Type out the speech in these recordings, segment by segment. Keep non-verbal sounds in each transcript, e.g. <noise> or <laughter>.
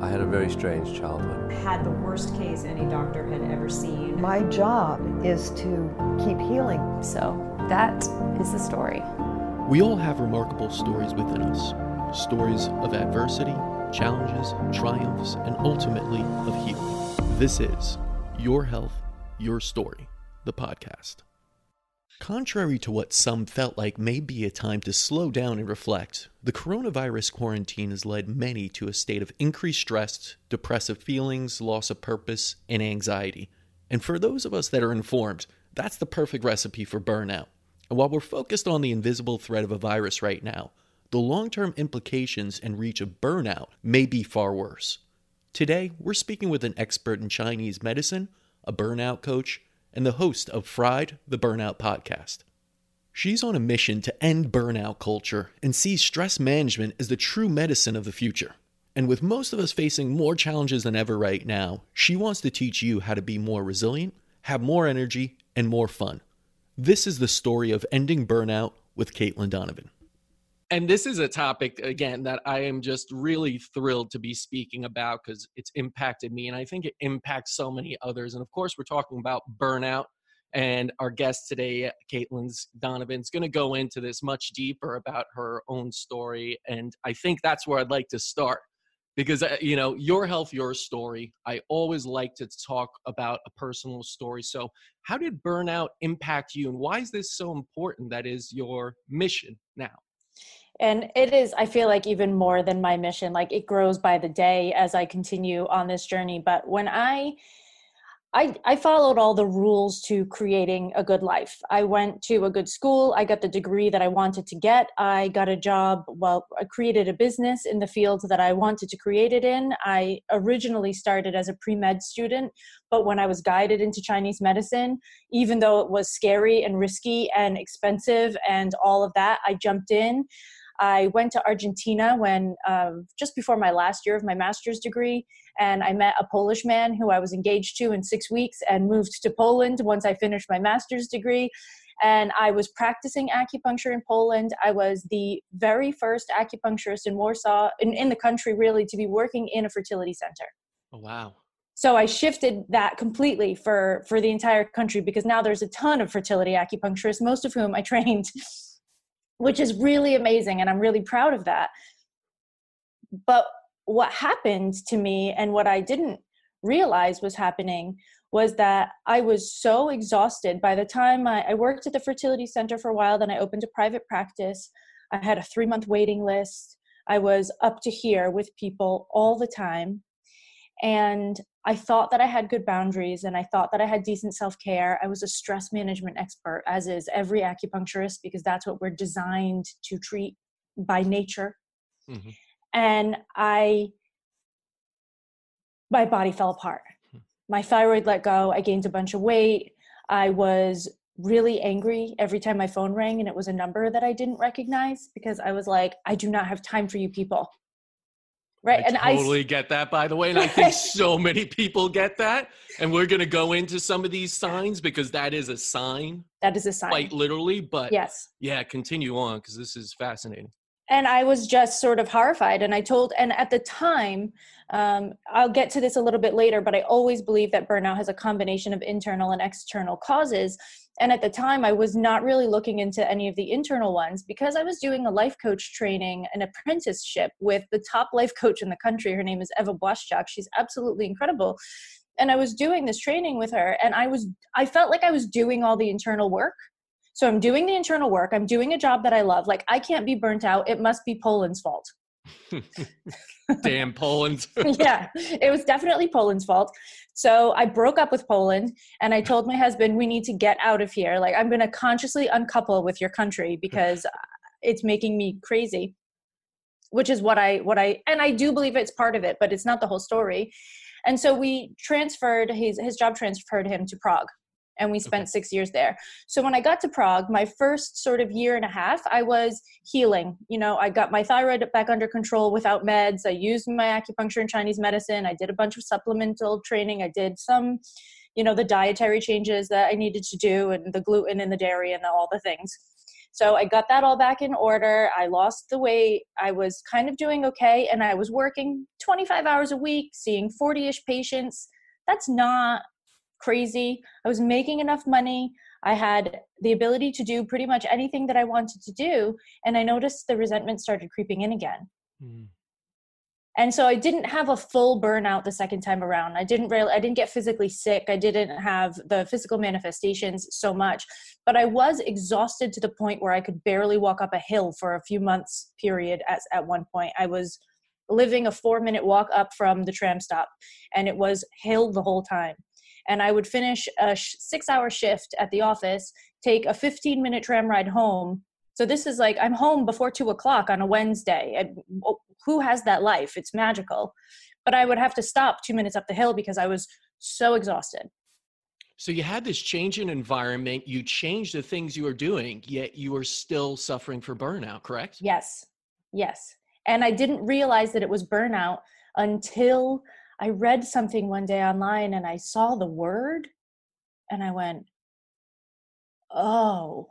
I had a very strange childhood. Had the worst case any doctor had ever seen. My job is to keep healing. So that is the story. We all have remarkable stories within us stories of adversity, challenges, triumphs, and ultimately of healing. This is Your Health, Your Story, the podcast. Contrary to what some felt like may be a time to slow down and reflect, the coronavirus quarantine has led many to a state of increased stress, depressive feelings, loss of purpose, and anxiety. And for those of us that are informed, that's the perfect recipe for burnout. And while we're focused on the invisible threat of a virus right now, the long term implications and reach of burnout may be far worse. Today, we're speaking with an expert in Chinese medicine, a burnout coach, and the host of Fried, the Burnout Podcast. She's on a mission to end burnout culture and sees stress management as the true medicine of the future. And with most of us facing more challenges than ever right now, she wants to teach you how to be more resilient, have more energy, and more fun. This is the story of ending burnout with Caitlin Donovan and this is a topic again that i am just really thrilled to be speaking about because it's impacted me and i think it impacts so many others and of course we're talking about burnout and our guest today caitlin's donovan's going to go into this much deeper about her own story and i think that's where i'd like to start because uh, you know your health your story i always like to talk about a personal story so how did burnout impact you and why is this so important that is your mission now and it is i feel like even more than my mission like it grows by the day as i continue on this journey but when i I, I followed all the rules to creating a good life. I went to a good school. I got the degree that I wanted to get. I got a job. Well, I created a business in the field that I wanted to create it in. I originally started as a pre med student, but when I was guided into Chinese medicine, even though it was scary and risky and expensive and all of that, I jumped in. I went to Argentina when um, just before my last year of my master's degree, and I met a Polish man who I was engaged to in six weeks and moved to Poland once I finished my master's degree. And I was practicing acupuncture in Poland. I was the very first acupuncturist in Warsaw, in, in the country really, to be working in a fertility center. Oh, wow so i shifted that completely for for the entire country because now there's a ton of fertility acupuncturists most of whom i <laughs> trained which is really amazing and i'm really proud of that. But what happened to me and what i didn't realize was happening was that i was so exhausted. By the time I, I, worked at the fertility center for a while then i opened a private practice. I had a three month waiting list. I was up to here with people all the time. And I thought that I had good boundaries and I thought that I had decent self care. I was a stress management expert, as is every acupuncturist, because that's what we're designed to treat by nature. Mm-hmm. And I, my body fell apart. Hmm. My thyroid let go. I gained a bunch of weight. I was really angry every time my phone rang and it was a number that I didn't recognize because I was like, I do not have time for you people right And I and totally I get that by the way and i think <laughs> so many people get that and we're going to go into some of these signs because that is a sign that is a sign. quite literally but yes. yeah continue on because this is fascinating. And i was just sort of horrified and i told and at the time um, i'll get to this a little bit later but i always believe that burnout has a combination of internal and external causes and at the time i was not really looking into any of the internal ones because i was doing a life coach training an apprenticeship with the top life coach in the country. Her name is eva błaszczak she's absolutely incredible. And i was doing this training with her and i was i felt like i was doing all the internal work. So i'm doing the internal work. I'm doing a job that i love. Like i can't be burnt out. It must be poland's fault <laughs> Damn Poland. <laughs> yeah, it was definitely Poland's fault. So I broke up with Poland and I told my husband, we need to get out of here. Like, I'm going to consciously uncouple with your country because it's making me crazy. Which is what I, what I, and I do believe it's part of it, but it's not the whole story. And so we transferred, his, his job transferred him to Prague and we spent okay. six years there. So when I got to Prague, my first sort of year and a half, I was healing. You know, I got my thyroid back under control without meds. I used my acupuncture and Chinese medicine. I did a bunch of supplemental training. I did some, you know, the dietary changes that I needed to do and the gluten and the dairy and all the things. So I got that all back in order. I lost the weight. I was kind of doing okay. And I was working 25 hours a week, seeing 40 ish patients. That's not crazy. I was making enough money. I had the ability to do pretty much anything that I wanted to do. And I noticed the resentment started creeping in again. Mm and so i didn't have a full burnout the second time around i didn't really i didn't get physically sick i didn't have the physical manifestations so much but i was exhausted to the point where i could barely walk up a hill for a few months period at, at one point i was living a four minute walk up from the tram stop and it was hill the whole time and i would finish a sh- six hour shift at the office take a 15 minute tram ride home so this is like i'm home before two o'clock on a wednesday and who has that life? It's magical. But I would have to stop two minutes up the hill because I was so exhausted. So you had this change in environment, you changed the things you were doing, yet you were still suffering for burnout, correct? Yes. Yes. And I didn't realize that it was burnout until I read something one day online and I saw the word and I went, oh.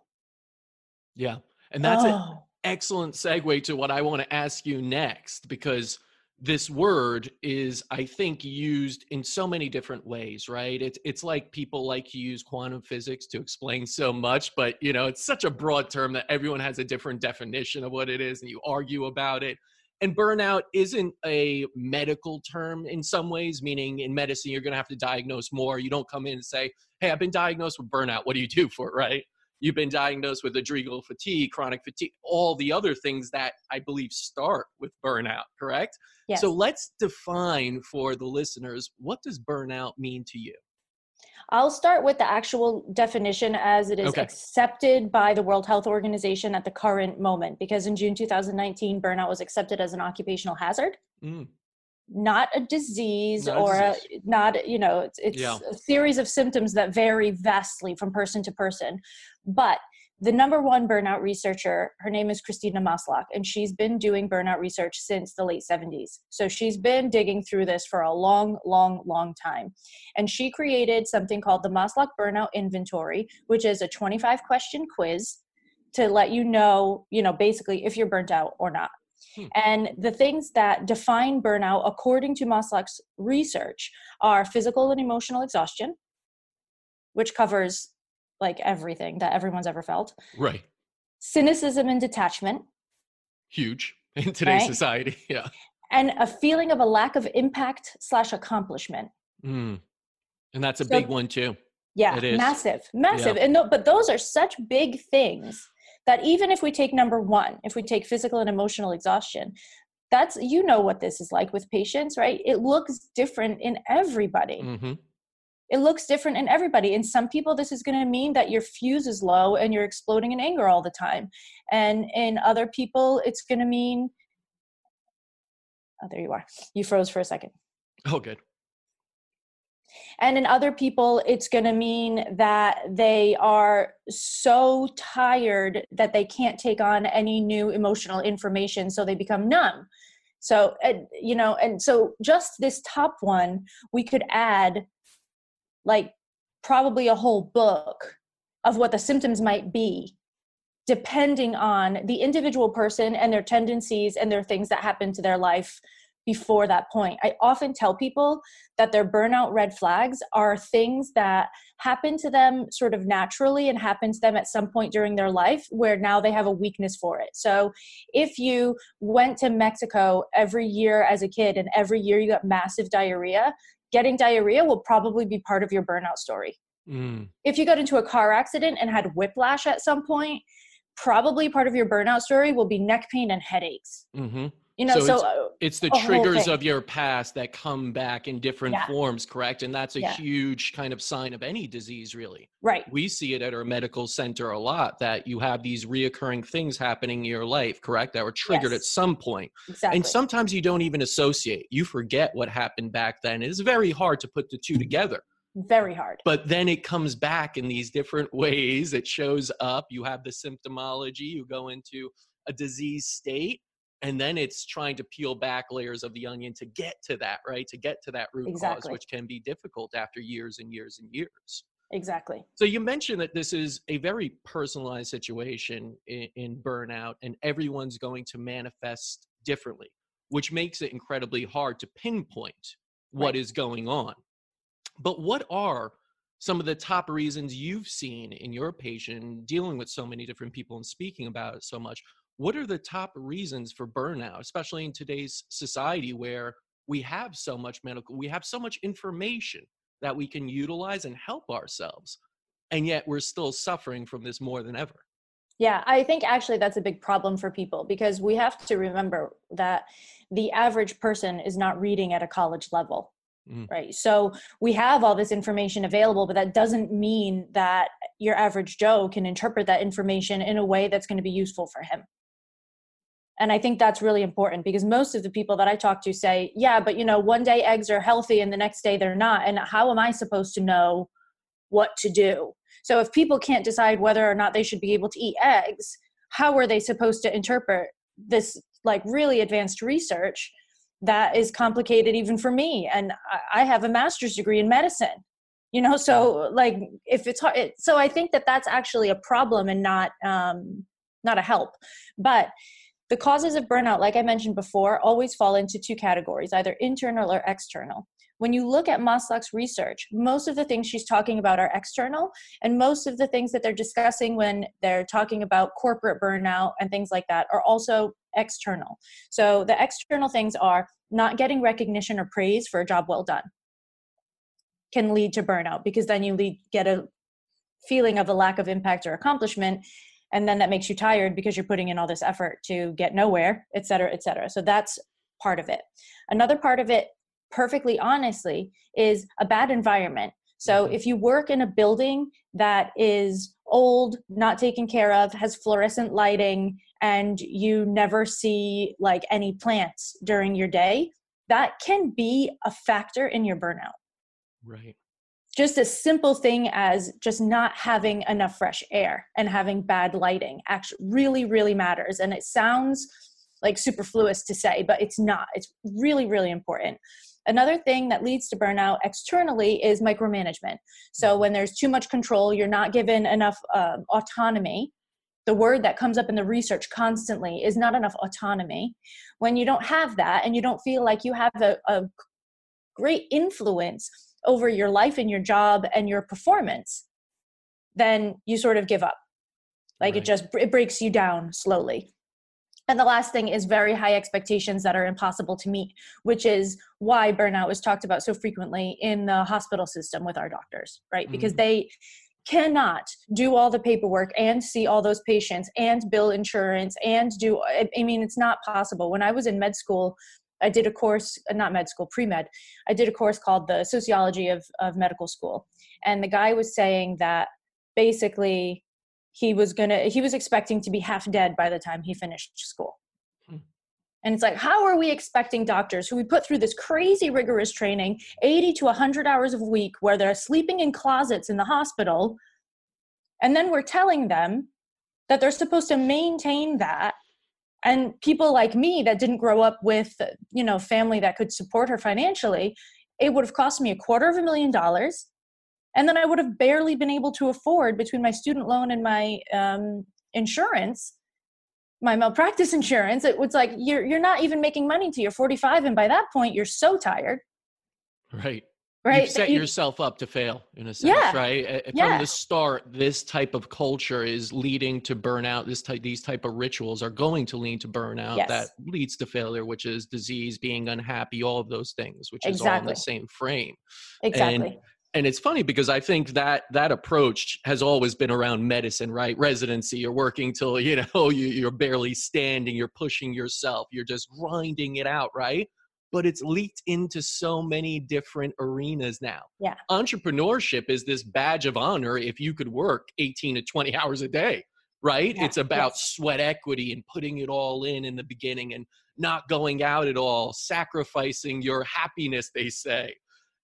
Yeah. And that's oh. it excellent segue to what I want to ask you next because this word is i think used in so many different ways right it's it's like people like to use quantum physics to explain so much but you know it's such a broad term that everyone has a different definition of what it is and you argue about it and burnout isn't a medical term in some ways meaning in medicine you're going to have to diagnose more you don't come in and say hey i've been diagnosed with burnout what do you do for it right you've been diagnosed with adrenal fatigue, chronic fatigue, all the other things that I believe start with burnout, correct? Yes. So let's define for the listeners what does burnout mean to you? I'll start with the actual definition as it is okay. accepted by the World Health Organization at the current moment, because in June 2019, burnout was accepted as an occupational hazard. Mm not a disease not or a disease. A, not you know it's, it's yeah. a series of symptoms that vary vastly from person to person but the number one burnout researcher her name is christina maslach and she's been doing burnout research since the late 70s so she's been digging through this for a long long long time. And she created something called the maslach burnout inventory which is a 25 question quiz to let you know you know basically if you're burnt out or not. Hmm. And the things that define burnout, according to Maslach's research, are physical and emotional exhaustion, which covers like everything that everyone's ever felt. Right. Cynicism and detachment. Huge <laughs> in today's right? society. <laughs> Yeah. And a feeling of a lack of impact slash accomplishment. Mm. And that's a so, big one too. Yeah, massive, massive. Yeah. And no, but those are such big things that even if we take number one, if we take physical and emotional exhaustion, that's you know what this is like with patients, right? It looks different in everybody. Mm-hmm. It looks different in everybody. In some people, this is going to mean that your fuse is low and you're exploding in anger all the time. And in other people, it's going to mean, oh, there you are. You froze for a second. Oh, good. And in other people, it's going to mean that they are so tired that they can't take on any new emotional information, so they become numb. So, you know, and so just this top one, we could add like probably a whole book of what the symptoms might be depending on the individual person and their tendencies and their things that happen to their life before that point. I often tell people that their burnout red flags are things that happen to them sort of naturally and happen to them at some point during their life where now they have a weakness for it. So if you went to Mexico every year as a kid and every year you got massive diarrhea, getting diarrhea will probably be part of your burnout story. Mm. If you got into a car accident and had whiplash at some point, probably part of your burnout story will be neck pain and headaches. Mm-hmm you know so, so it's, uh, it's, the triggers of your past that come back in different yeah. forms correct? And that's a yeah. huge kind of sign of any disease really. Right. We see it at our medical center a lot that you have these reoccurring things happening in your life correct that were triggered yes. at some point. Exactly. and sometimes you don't even associate. You forget what happened back then. It's very hard to put the two together. Very hard. But then it comes back in these different ways. It shows up. You have the symptomology. You go into a disease state and then it's trying to peel back layers of the onion to get to that right to get to that root exactly. cause which can be difficult after years and years and years exactly So you mentioned that this is a very personalized situation in, in burnout, and everyone's going to manifest differently, which makes it incredibly hard to pinpoint what is Right. going on. But what are some of the top reasons you've seen in your patient dealing with so many different people and speaking about it so much? What are the top reasons for burnout, especially in today's society where we have so much medical, we have so much information that we can utilize and help ourselves, and yet we're still suffering from this more than ever? Yeah, I think actually that's a big problem for people because we have to remember that the average person is not reading at a college level. Mm. Right. So we have all this information available, but that doesn't mean that your average Joe can interpret that information in a way that's going to be useful for him. And I think that's really important because most of the people that I talk to say, yeah, but you know, one day eggs are healthy and the next day they're not. And how am I supposed to know what to do? So if people can't decide whether or not they should be able to eat eggs, how are they supposed to interpret this like really advanced research that is complicated even for me? And I- have a master's degree in medicine. You know, so like if it's hard, it, so I think that that's actually a problem and not um, not a help. But the causes of burnout, like I mentioned before, always fall into two categories, either internal or external. When you look at Maslach's research, most of the things she's talking about are external, and most of the things that they're discussing when they're talking about corporate burnout and things like that are also external. So the external things are not getting recognition or praise for a job well done can lead to burnout because then you lead, get a feeling of a lack of impact or accomplishment and then that makes you tired because you're putting in all this effort to get nowhere et cetera et cetera so that's part of it another part of it perfectly honestly is a bad environment so Mhm. if you work in a building that is old not taken care of has fluorescent lighting and you never see like any plants during your day that can be a factor in your burnout Right. Just a simple thing as just not having enough fresh air and having bad lighting actually really really matters. And it sounds like superfluous to say but it's not. It's really really important. Another thing that leads to burnout externally is micromanagement. So when there's too much control you're not given enough um, autonomy. The word that comes up in the research constantly is not enough autonomy. When you don't have that and you don't feel like you have a, a great influence over your life and your job and your performance then you sort of give up. Like it just it breaks you down slowly. And the last thing is very high expectations that are impossible to meet which is why burnout is talked about so frequently in the hospital system with our doctors right? Because Mhm. they cannot do all the paperwork and see all those patients and bill insurance and do I mean it's not possible. When i was in med school I did a course, uh, not med school, pre med. I did a course called the Sociology of, of Medical School. And the guy was saying that basically he was gonna, he was expecting to be half dead by the time he finished school. Hmm. And it's like, how are we expecting doctors who we put through this crazy rigorous training, 80 to 100 hours a week, where they're sleeping in closets in the hospital, and then we're telling them that they're supposed to maintain that and people like me that didn't grow up with you know family that could support her financially it would have cost me a quarter of a million dollars. And then i would have barely been able to afford between my student loan and my um, insurance my malpractice <laughs> insurance. It was like you're you're not even making money till you're 45 and by that point you're so tired. Right. Right You've set you- yourself up to fail in a sense, Yeah. right? From Yeah. the start, this type of culture is leading to burnout. This type, these type of rituals are going to lead to burnout. Yes. That leads to failure, which is disease, being unhappy, all of those things, which is all in the same frame. exactly and it's funny because i think that that approach has always been around medicine right residency you're working till you know <laughs> you, you're barely standing you're pushing yourself you're just grinding it out right but it's leaked into so many different arenas now Yeah. entrepreneurship is this badge of honor if you could work 18 to 20 hours a day right Yeah, it's about yes. sweat equity and putting it all in in the beginning and not going out at all sacrificing your happiness they say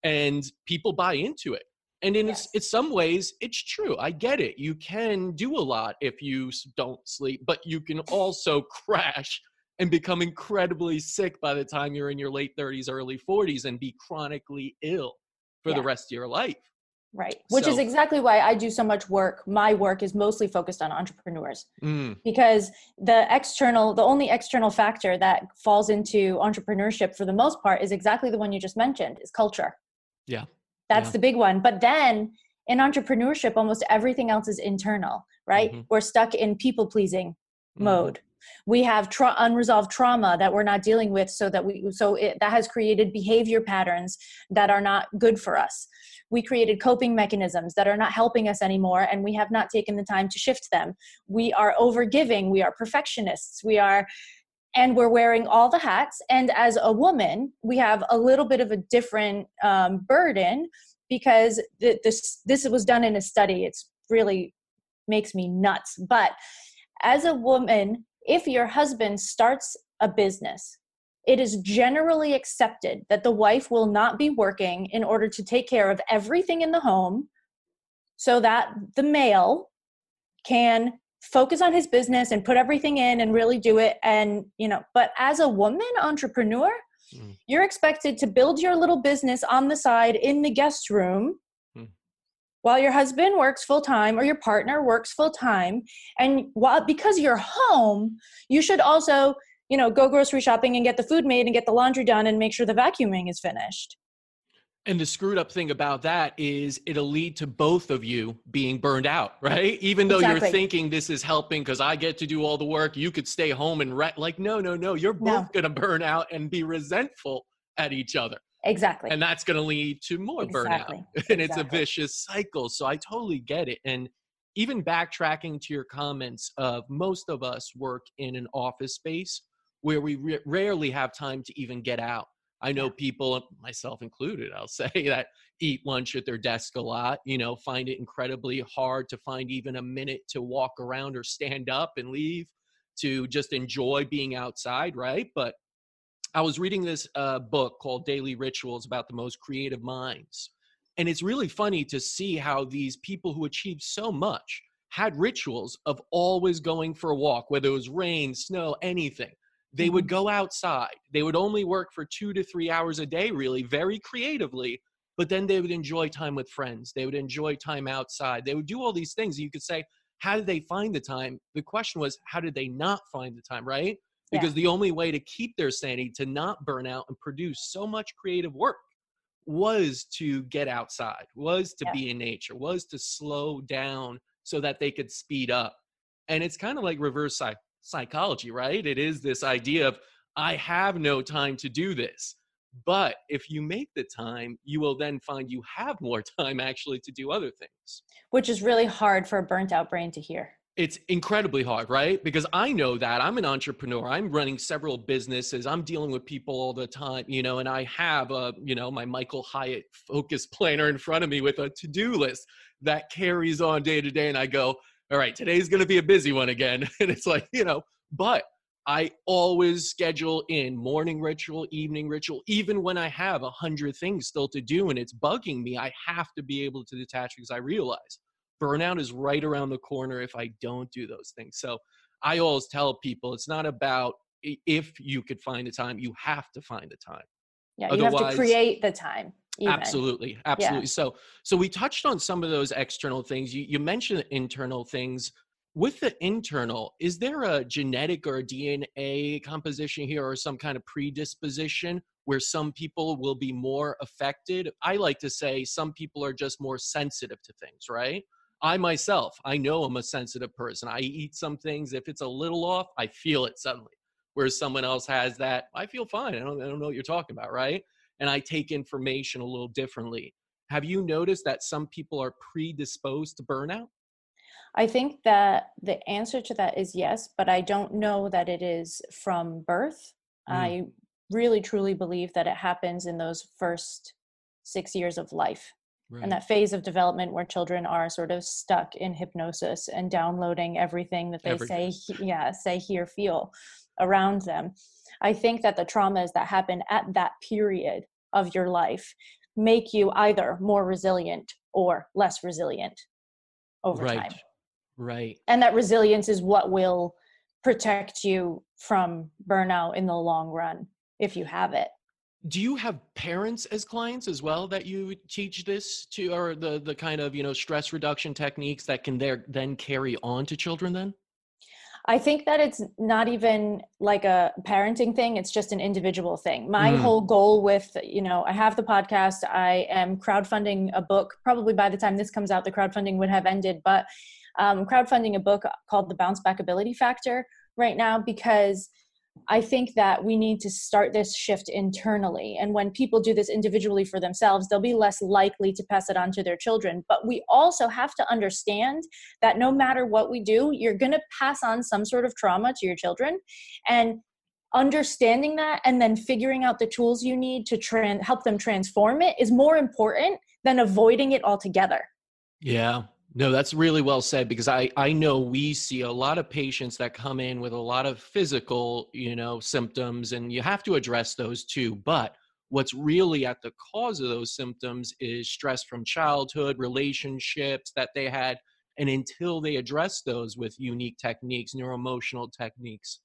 and people buy into it and in, Yes. in some ways it's true i get it you can do a lot if you don't sleep but you can <laughs> also crash and become incredibly sick by the time you're in your late 30s early 40s and be chronically ill for the rest of your life Right. Which is exactly why I do so much work. My work is mostly focused on entrepreneurs Mm, because the external, the only external factor that falls into entrepreneurship for the most part is exactly the one you just mentioned is culture. Yeah. That's Yeah. the big one. But then in entrepreneurship, almost everything else is internal, right? Mhm. We're stuck in people pleasing mhm. mode. We have tra- unresolved trauma that we're not dealing with, so that we so it, that has created behavior patterns that are not good for us. We created coping mechanisms that are not helping us anymore, and we have not taken the time to shift them. We are overgiving. We are perfectionists. We are, and we're wearing all the hats. And as a woman, we have a little bit of a different um, burden because th- this this was done in a study. It's really makes me nuts, but as a woman, if your husband starts a business, it is generally accepted that the wife will not be working in order to take care of everything in the home so that the male can focus on his business and put everything in and really do it and you know but as a woman entrepreneur Mm. you're expected to build your little business on the side in the guest room. While your husband works full time or your partner works full time and while because you're home you should also you know go grocery shopping and get the food made and get the laundry done and make sure the vacuuming is finished And the screwed up thing about that is it'll lead to both of you being burned out, right? Even though you're thinking this is helping because I get to do all the work, you could stay home and like, no, no, no, you're No. both gonna burn out and be resentful at each other, exactly and that's gonna lead to more Exactly. burnout, <laughs> and it's a vicious cycle. So I totally get it. And even backtracking to your comments of most of us work in an office space where we re- rarely have time to even get out. I know people, myself included, I'll <laughs> say that eat lunch at their desk a lot, you know, find it incredibly hard to find even a minute to walk around or stand up and leave to just enjoy being outside, right? But I was reading this uh, book called Daily Rituals about the most creative minds. And it's really funny to see how these people who achieved so much had rituals of always going for a walk, whether it was rain, snow, anything. They would go outside. They would only work for two to three hours a day, really, very creatively. But then they would enjoy time with friends. They would enjoy time outside. They would do all these things. You could say, how did they find the time? The question was, how did they not find the time, right? Yeah. Because the only way to keep their sanity, to not burn out and produce so much creative work, was to get outside, was to Yeah. be in nature, was to slow down so that they could speed up. And it's kind of like reverse psych- psychology, right? It is this idea of, I have no time to do this. But if you make the time, you will then find you have more <laughs> time actually to do other things. which is really hard for a burnt out brain to hear It's incredibly hard, right? Because I know that I'm an entrepreneur. I'm running several businesses. I'm dealing with people all the time, you know, and I have a, you know, my Michael Hyatt focus planner in front of me with a to-do list that carries on day to day. And I go, all right, today's going to be a busy one again. <laughs> And it's like, you know, but I always schedule in morning ritual, evening ritual, even when I have a hundred things still to do and it's bugging me. I have to be able to detach because I realize burnout is right around the corner if I don't do those things. So I always tell people it's not about if you could find the time, you have to find the time. yeah you have to create the time even. Absolutely, absolutely. So, so we touched on some of those external things. You, you mentioned internal things. With the internal, is there a genetic or a DNA composition here, or some kind of predisposition where some people will be more affected? I like to say some people are just more sensitive to things, right? I myself, I know I'm a sensitive person. I eat some things. If it's a little off, I feel it suddenly. Whereas someone else has that, I feel fine. I don't, I don't know what you're talking about, right? and I take information a little differently. Have you noticed that some people are predisposed to burnout? I think that the answer to that is yes, but I don't know that it is from birth. Mm. I really truly believe that it happens in those first six years of life Right. and that phase of development where children are sort of stuck in hypnosis and downloading everything that they say, yeah, say, hear, feel around them. I think that the traumas that happen at that period of your life make you either more resilient or less resilient over right. time Right. and that resilience is what will protect you from burnout in the long run if you have it do you have parents as clients as well that you teach this to or the the kind of you know stress reduction techniques that can there then carry on to children then I think that it's not even like a parenting thing, it's just an individual thing. My Mm. whole goal with, you know, I have the podcast, I am crowdfunding a book. Probably by the time this comes out, the crowdfunding would have ended, but um, crowdfunding a book called The Bounce Back Ability Factor right now because I think that we need to start this shift internally. And when people do this individually for themselves, they'll be less likely to pass it on to their children. But we also have to understand that no matter what we do, you're going to pass on some sort of trauma to your children. And understanding that and then figuring out the tools you need to tran- help them transform it is more important than avoiding it altogether. Yeah. No, that's really well said because I I know we see a lot of patients that come in with a lot of physical, you know, symptoms and you have to address those too, but what's really at the cause of those symptoms is stress from childhood, relationships that they had and until they address those with unique techniques, neuroemotional techniques,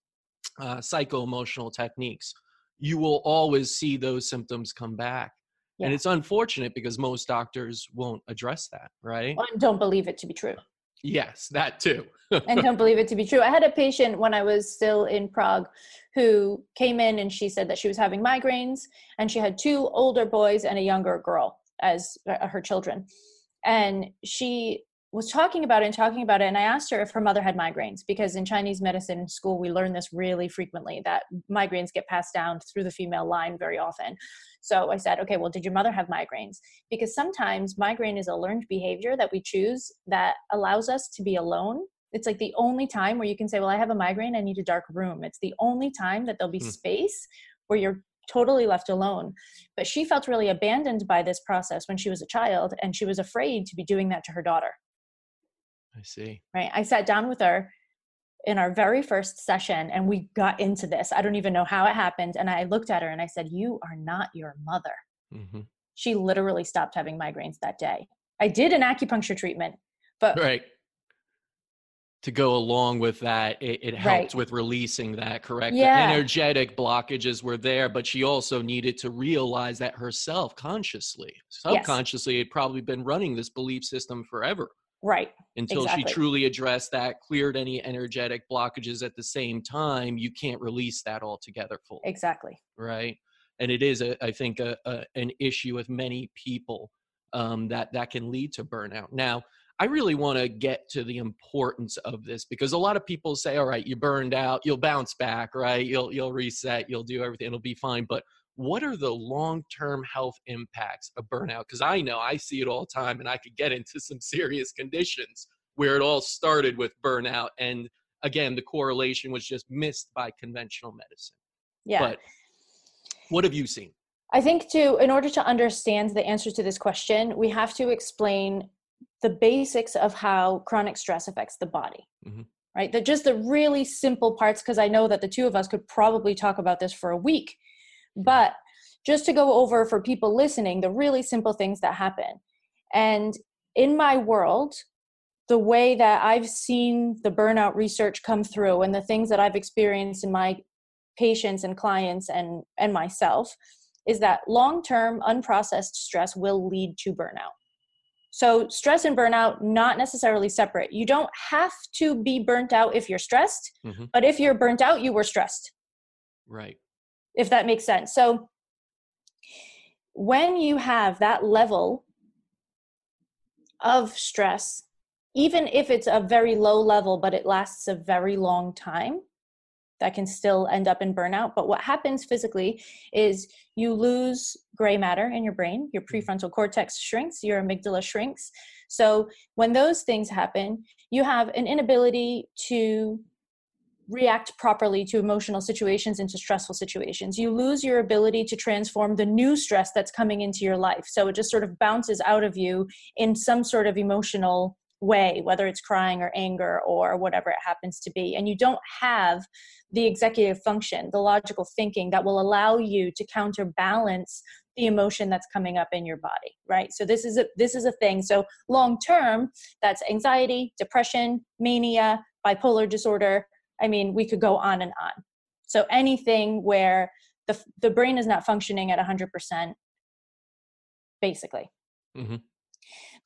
uh, psycho-emotional techniques, you will always see those symptoms come back. And it's unfortunate because most doctors won't address that, right? And don't believe it to be true. Yes, that too. and don't believe it to be true. I had a patient when I was still in Prague who came in and she said that she was having migraines and she had two older boys and a younger girl as uh, her children. And she was talking about it and talking about it. And I asked her if her mother had migraines because in Chinese medicine school, we learn this really frequently that migraines get passed down through the female line very often. So I said, okay, well, did your mother have migraines? Because sometimes migraine is a learned behavior that we choose that allows us to be alone. It's like the only time where you can say, well, I have a migraine, I need a dark room. It's the only time that there'll be Hmm. space where you're totally left alone. But she felt really abandoned by this process when she was a child, and she was afraid to be doing that to her daughter I see. right? I sat down with her in our very first session and we got into this. I don't even know how it happened. And I looked at her and I said, You are not your mother. hmm She literally stopped having migraines that day. I did an acupuncture treatment, but Right. To go along with that, it, it helped Right. with releasing that, correct? The Yeah. energetic blockages were there, but she also needed to realize that herself consciously, subconsciously, had probably been running this belief system forever. Right, until she truly addressed that, cleared any energetic blockages at the same time, you can't release that altogether fully, exactly. right? And it is, a, I think, a, a, an issue with many people um, that that can lead to burnout. Now, I really want to get to the importance of this because a lot of people say, "All right, you burned out, you'll bounce back, right? You'll you'll reset, you'll do everything, it'll be fine." But what are the long-term health impacts of burnout? Because I know I see it all the time, and I could get into some <laughs> serious conditions where it all started with burnout, and again, the correlation was just missed by conventional medicine. Yeah. But what have you seen? I think to in order to understand the answer to this question, we have to explain the basics of how chronic stress affects the body. Mhm. Right? The just the really simple parts because I know that the two of us could probably talk about this for a week. But just to go over for people listening, the really simple things that happen. And in my world, the way that I've seen the burnout research come through and the things that I've experienced in my patients and clients and and myself is that long-term unprocessed stress will lead to burnout. So stress and burnout not necessarily separate. You don't have to be burnt out if you're stressed, Mhm. but if you're burnt out, you were stressed Right. If that makes sense. So when you have that level of stress, even if it's a very low level, but it lasts a very long time, that can still end up in burnout. But what happens physically is you lose gray matter in your brain, your mm-hmm. prefrontal cortex shrinks, your amygdala shrinks. So when those things happen, you have an inability to react properly to emotional situations and to stressful situations. You lose your ability to transform the new stress that's coming into your life. So it just sort of bounces out of you in some sort of emotional way, whether it's crying or anger or whatever it happens to be. And you don't have the executive function, the logical thinking that will allow you to counterbalance the emotion that's coming up in your body, right? So this is a this is a thing. So long term, that's anxiety, depression, mania, bipolar disorder, I mean, we could go on and on. So anything where the the brain is not functioning at 100% basically Mhm.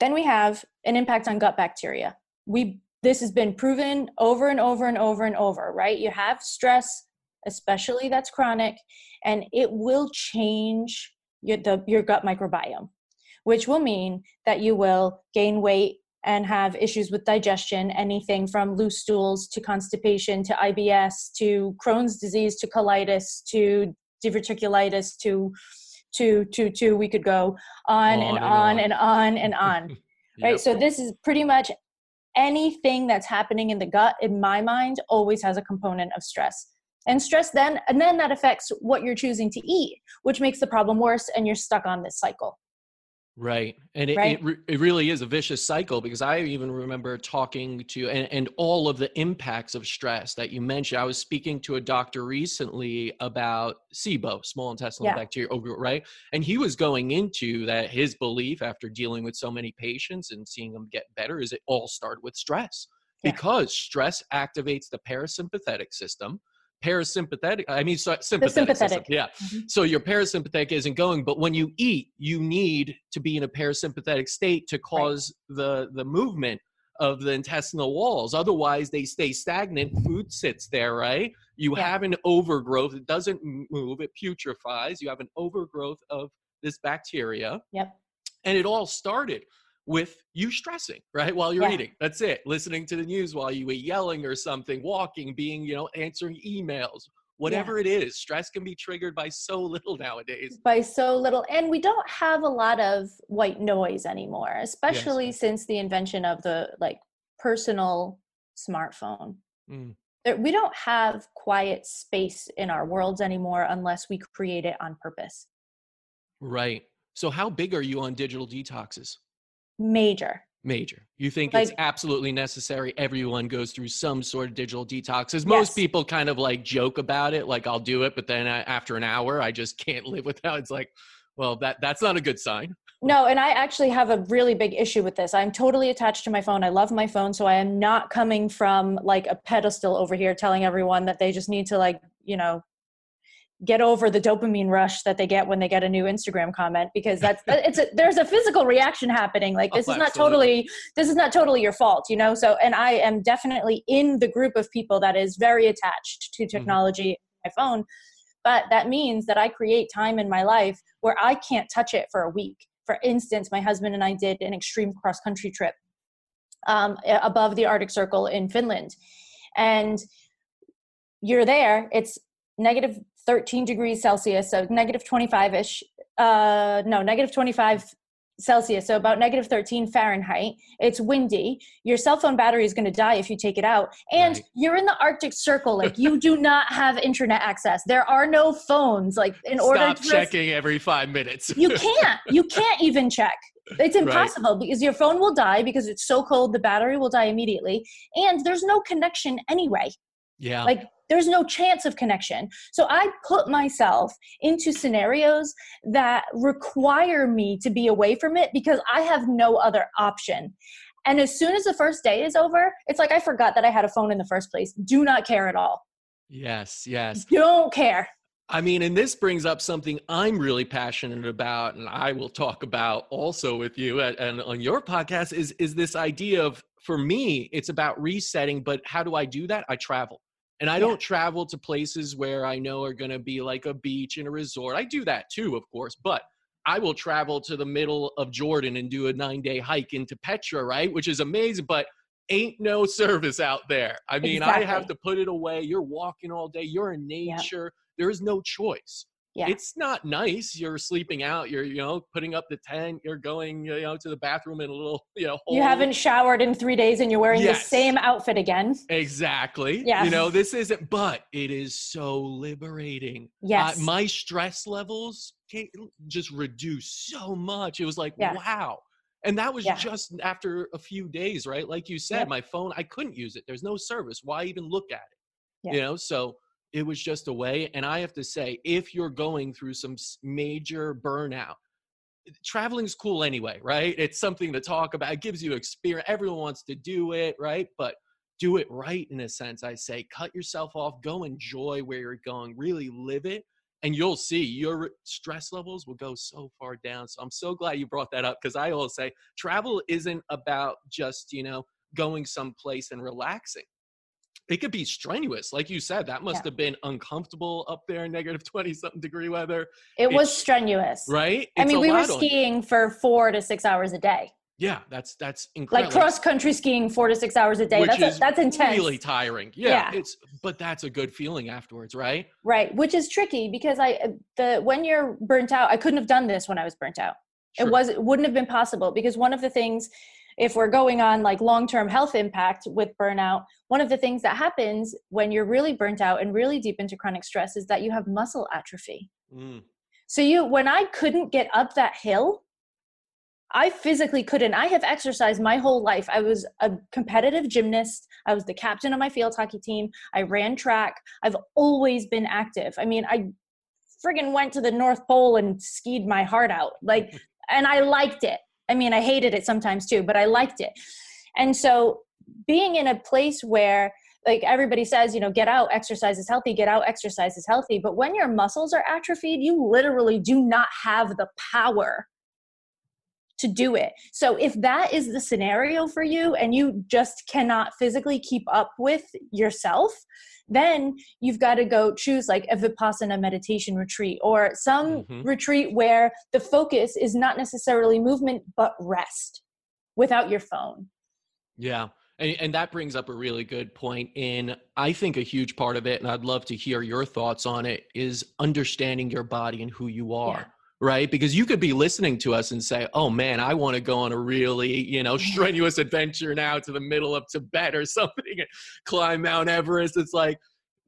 then we have an impact on gut bacteria we this has been proven over and over and over and over right you have stress especially that's chronic and it will change your, the, your gut microbiome which will mean that you will gain weight and have issues with digestion anything from loose stools to constipation to ibs to crohn's disease to colitis to diverticulitis to to to to we could go on, On and, and on on. and on and <laughs> on right? So this is pretty much anything that's happening in the gut in my mind always has a component of stress. And stress then and then that affects what you're choosing to eat which makes the problem worse and you're stuck on this cycle Right. And it, Right. It, it really is a vicious cycle because I even remember talking to, and, and all of the impacts of stress that you mentioned. I was speaking to a doctor recently about SIBO, small intestinal Yeah. bacteria, right? And he was going into that his belief after dealing with so many patients and seeing them get better is it all started with stress Yeah. because stress activates the parasympathetic system. Parasympathetic, I mean, so, sympathetic. system, sympathetic. Yeah. Mhm. So your parasympathetic isn't going, but when you eat, you need to be in a parasympathetic state to cause the the movement of the intestinal walls. Otherwise, they stay stagnant. Food sits there, right? You Yeah. have an overgrowth. It doesn't move. It putrefies. You have an overgrowth of this bacteria, yep and it all started with you stressing, right? While you're Yeah. eating. That's it. Listening to the news while you eat, yelling or something, walking, being, you know, answering emails. Whatever it is, stress can be triggered by so little nowadays. by so little and we don't have a lot of white noise anymore especially since the invention of the like personal smartphone Mm. We don't have quiet space in our worlds anymore unless we create it on purpose Right. So how big are you on digital detoxes? Major Major. You think it's absolutely necessary everyone goes through some sort of digital detoxes. Most Yes. people kind of like joke about it, like I'll do it, but then I, after an hour, I just can't live without. It's like, well, that that's not a good sign. No, and I actually have a really big issue with this. I'm totally attached to my phone. I love my phone, so I am not coming from like a pedestal over here telling everyone that they just need to like, you know, get over the dopamine rush that they get when they get a new Instagram comment because that's it's a, there's a physical reaction happening. Like this Oh, is not absolutely. totally this is not totally your fault, you know? So and I am definitely in the group of people that is very attached to technology my phone but that means that I create time in my life where I can't touch it for a week. For instance, my husband and I did an extreme cross country trip um, above the Arctic Circle in Finland. And you're there, it's negative 13 degrees Celsius, so negative 25 ish. Uh, no, negative 25 Celsius, so about negative 13 Fahrenheit. It's windy. Your cell phone battery is going to die if you take it out. And Right. you're in the Arctic Circle. Like, you do not have internet access. There are no phones. Like, in order Stop to. checking every five minutes. You <laughs> can't. You can't even check. It's Right. impossible because your phone will die because it's so cold, the battery will die immediately. And there's no connection anyway. yeah. Like there's no chance of connection. So I put myself into scenarios that require me to be away from it because I have no other option. And as soon as the first day is over, it's like I forgot that I had a phone in the first place. Do not care at all. yes. Yes. Don't care. I mean, and this brings up something I'm really passionate about, and I will talk about also with you at, and on your podcast is is this idea of for me, it's about resetting. But how do I do that? I travel, and I Yeah. don't travel to places where I know are going to be like a beach and a resort. I do that too, of course, but I will travel to the middle of Jordan and do a nine day hike into Petra, right? Which is amazing, but ain't no <laughs> service out there. I mean, I have to put it away. You're walking all day. You're in nature. There is no choice. Yeah. It's not nice. You're sleeping out. You're, you know, putting up the tent. You're going, you know, to the bathroom in a little, <laughs> you know, You haven't showered in three days and you're wearing Yes. the same outfit again. Exactly. Yeah. You know, this isn't, but it is so liberating. Yes. Uh, my stress levels just reduced so much. It was like, Yeah. wow. And that was Yeah. just after a few days, right? Like you said, my phone, I couldn't use it. There's no service. Why even look at it? You know, so it was just a way. And I have to say, if you're going through some major burnout, traveling's cool anyway, right? It's something to talk about. It gives you experience. Everyone wants to do it, right? But do it right in a sense. I say, cut yourself off, go enjoy where you're going, really live it. and you'll see your stress levels will go so far down. So I'm so glad you brought that up because I always say travel isn't about just, you know, going someplace and relaxing. It could be strenuous. Like you said, that must Yeah. have been uncomfortable up there in negative <laughs> 20 something degree weather, It was strenuous. right? I mean, we were skiing for four to six hours a day. Yeah, that's that's incredible. Like cross country skiing four to six hours a day. Which That's a, that's intense. Really tiring. Yeah, Yeah. It's but that's a good feeling afterwards, right? Right, which is tricky because I uh, the when you're burnt out, I couldn't have done this when I was burnt out. Sure. It was it wouldn't have been possible because one of the things if we're going on like long-term health impact with burnout, one of the things that happens when you're really burnt out and really deep into chronic stress is that you have muscle atrophy. Mm, So you when I couldn't get up that hill, I physically couldn't. I have exercised my whole life. I was a competitive gymnast. I was the captain of my field hockey team. I ran track. I've always been active. I mean, I friggin' went to the North Pole and skied my heart out. Like <laughs> and I liked it. I mean, I hated it sometimes too, but I liked it. And so being in a place where like everybody says, you know, get out, exercise is healthy, get out, exercise is healthy. But when your muscles are atrophied, you literally do not have the power to do it. So if that is the scenario for you and you just cannot physically keep up with yourself, then you've got to go choose like a Vipassana meditation retreat or some Mhm. retreat where the focus is not necessarily movement but rest without your phone. Yeah. And, and that brings up a really good point. In I think a huge part of it, and I'd love to hear your thoughts on it, is understanding your body and who you are. Yeah. Right. Because you could be listening to us and say, oh man, I want to go on a really, you know, strenuous adventure now to the middle of Tibet or <laughs> something and climb Mount Everest. It's like,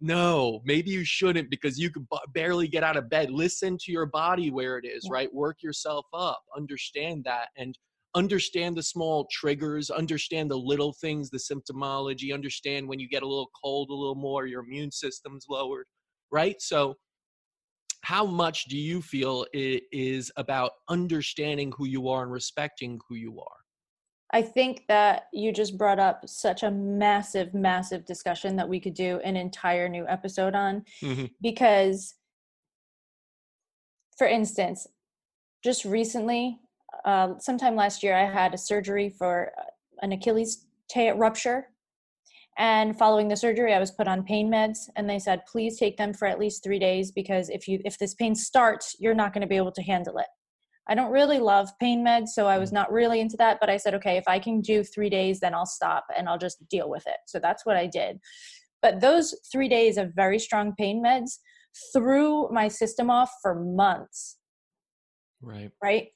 no, maybe you shouldn't because you could b- barely get out of bed. Listen to your body where it is, right? Work yourself up, understand that, and understand the small triggers, understand the little things, the symptomology, understand when you get a little cold a little more, your immune system's lowered, right? So, how much do you feel it is about understanding who you are and respecting who you are? I think that you just brought up such a massive, massive discussion that we could do an entire new episode on Mhm. because, for instance, just recently, uh, sometime last year, I had a surgery for uh, an Achilles tear rupture. And following the surgery, I was put on pain meds, and they said, "Please take them for at least three days because if you if this pain starts, you're not going to be able to handle it." I don't really love pain meds, so I was not really into that. But I said, okay, if I can do three days, then I'll stop and I'll just deal with it. So that's what I did. But those three days of very strong pain meds threw my system off for months, Right. right?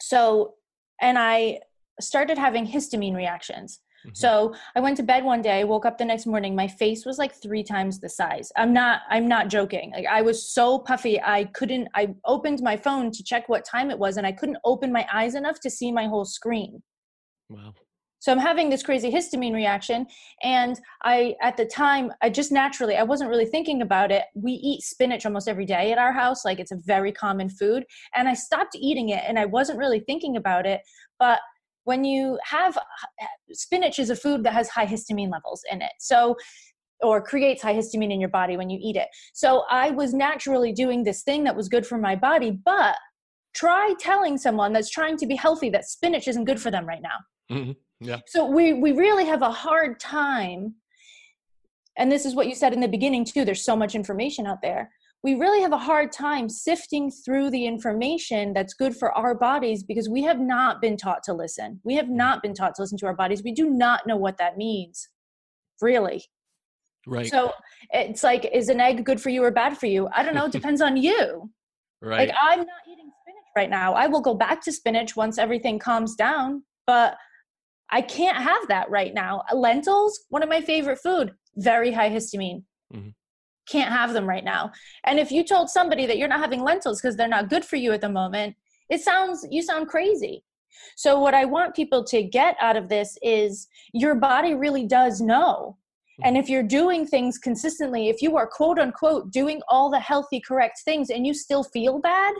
So, and I started having histamine reactions. Mhm. So I went to bed one day, I woke up the next morning, my face was like three times the size. I'm not I'm not joking. Like I was so puffy, I couldn't I opened my phone to check what time it was and I couldn't open my eyes enough to see my whole screen. Wow. So I'm having this crazy histamine reaction and I at the time I just naturally I wasn't really thinking about it. We eat spinach almost every day at our house, like it's a very common food, and I stopped eating it and I wasn't really thinking about it, but when you have spinach is a food that has high histamine levels in it. So or creates high histamine in your body when you eat it. So I was naturally doing this thing that was good for my body, but try telling someone that's trying to be healthy that spinach isn't good for them right now. Mhm. Yeah. So we we really have a hard time and this is what you said in the beginning too there's so much information out there. We really have a hard time sifting through the information that's good for our bodies because we have not been taught to listen. We have not been taught to listen to our bodies. We do not know what that means. Really. Right. So it's like is an egg good for you or bad for you? I don't know, it <laughs> depends on you. right. Like I'm not eating spinach right now. I will go back to spinach once everything calms down, but I can't have that right now. Lentils, one of my favorite food, very high histamine. Mhm. Can't have them right now. And if you told somebody that you're not having lentils because they're not good for you at the moment, it sounds you sound crazy. So what I want people to get out of this is your body really does know. Hmm. And if you're doing things consistently, if you are quote unquote doing all the healthy, correct things and you still feel bad,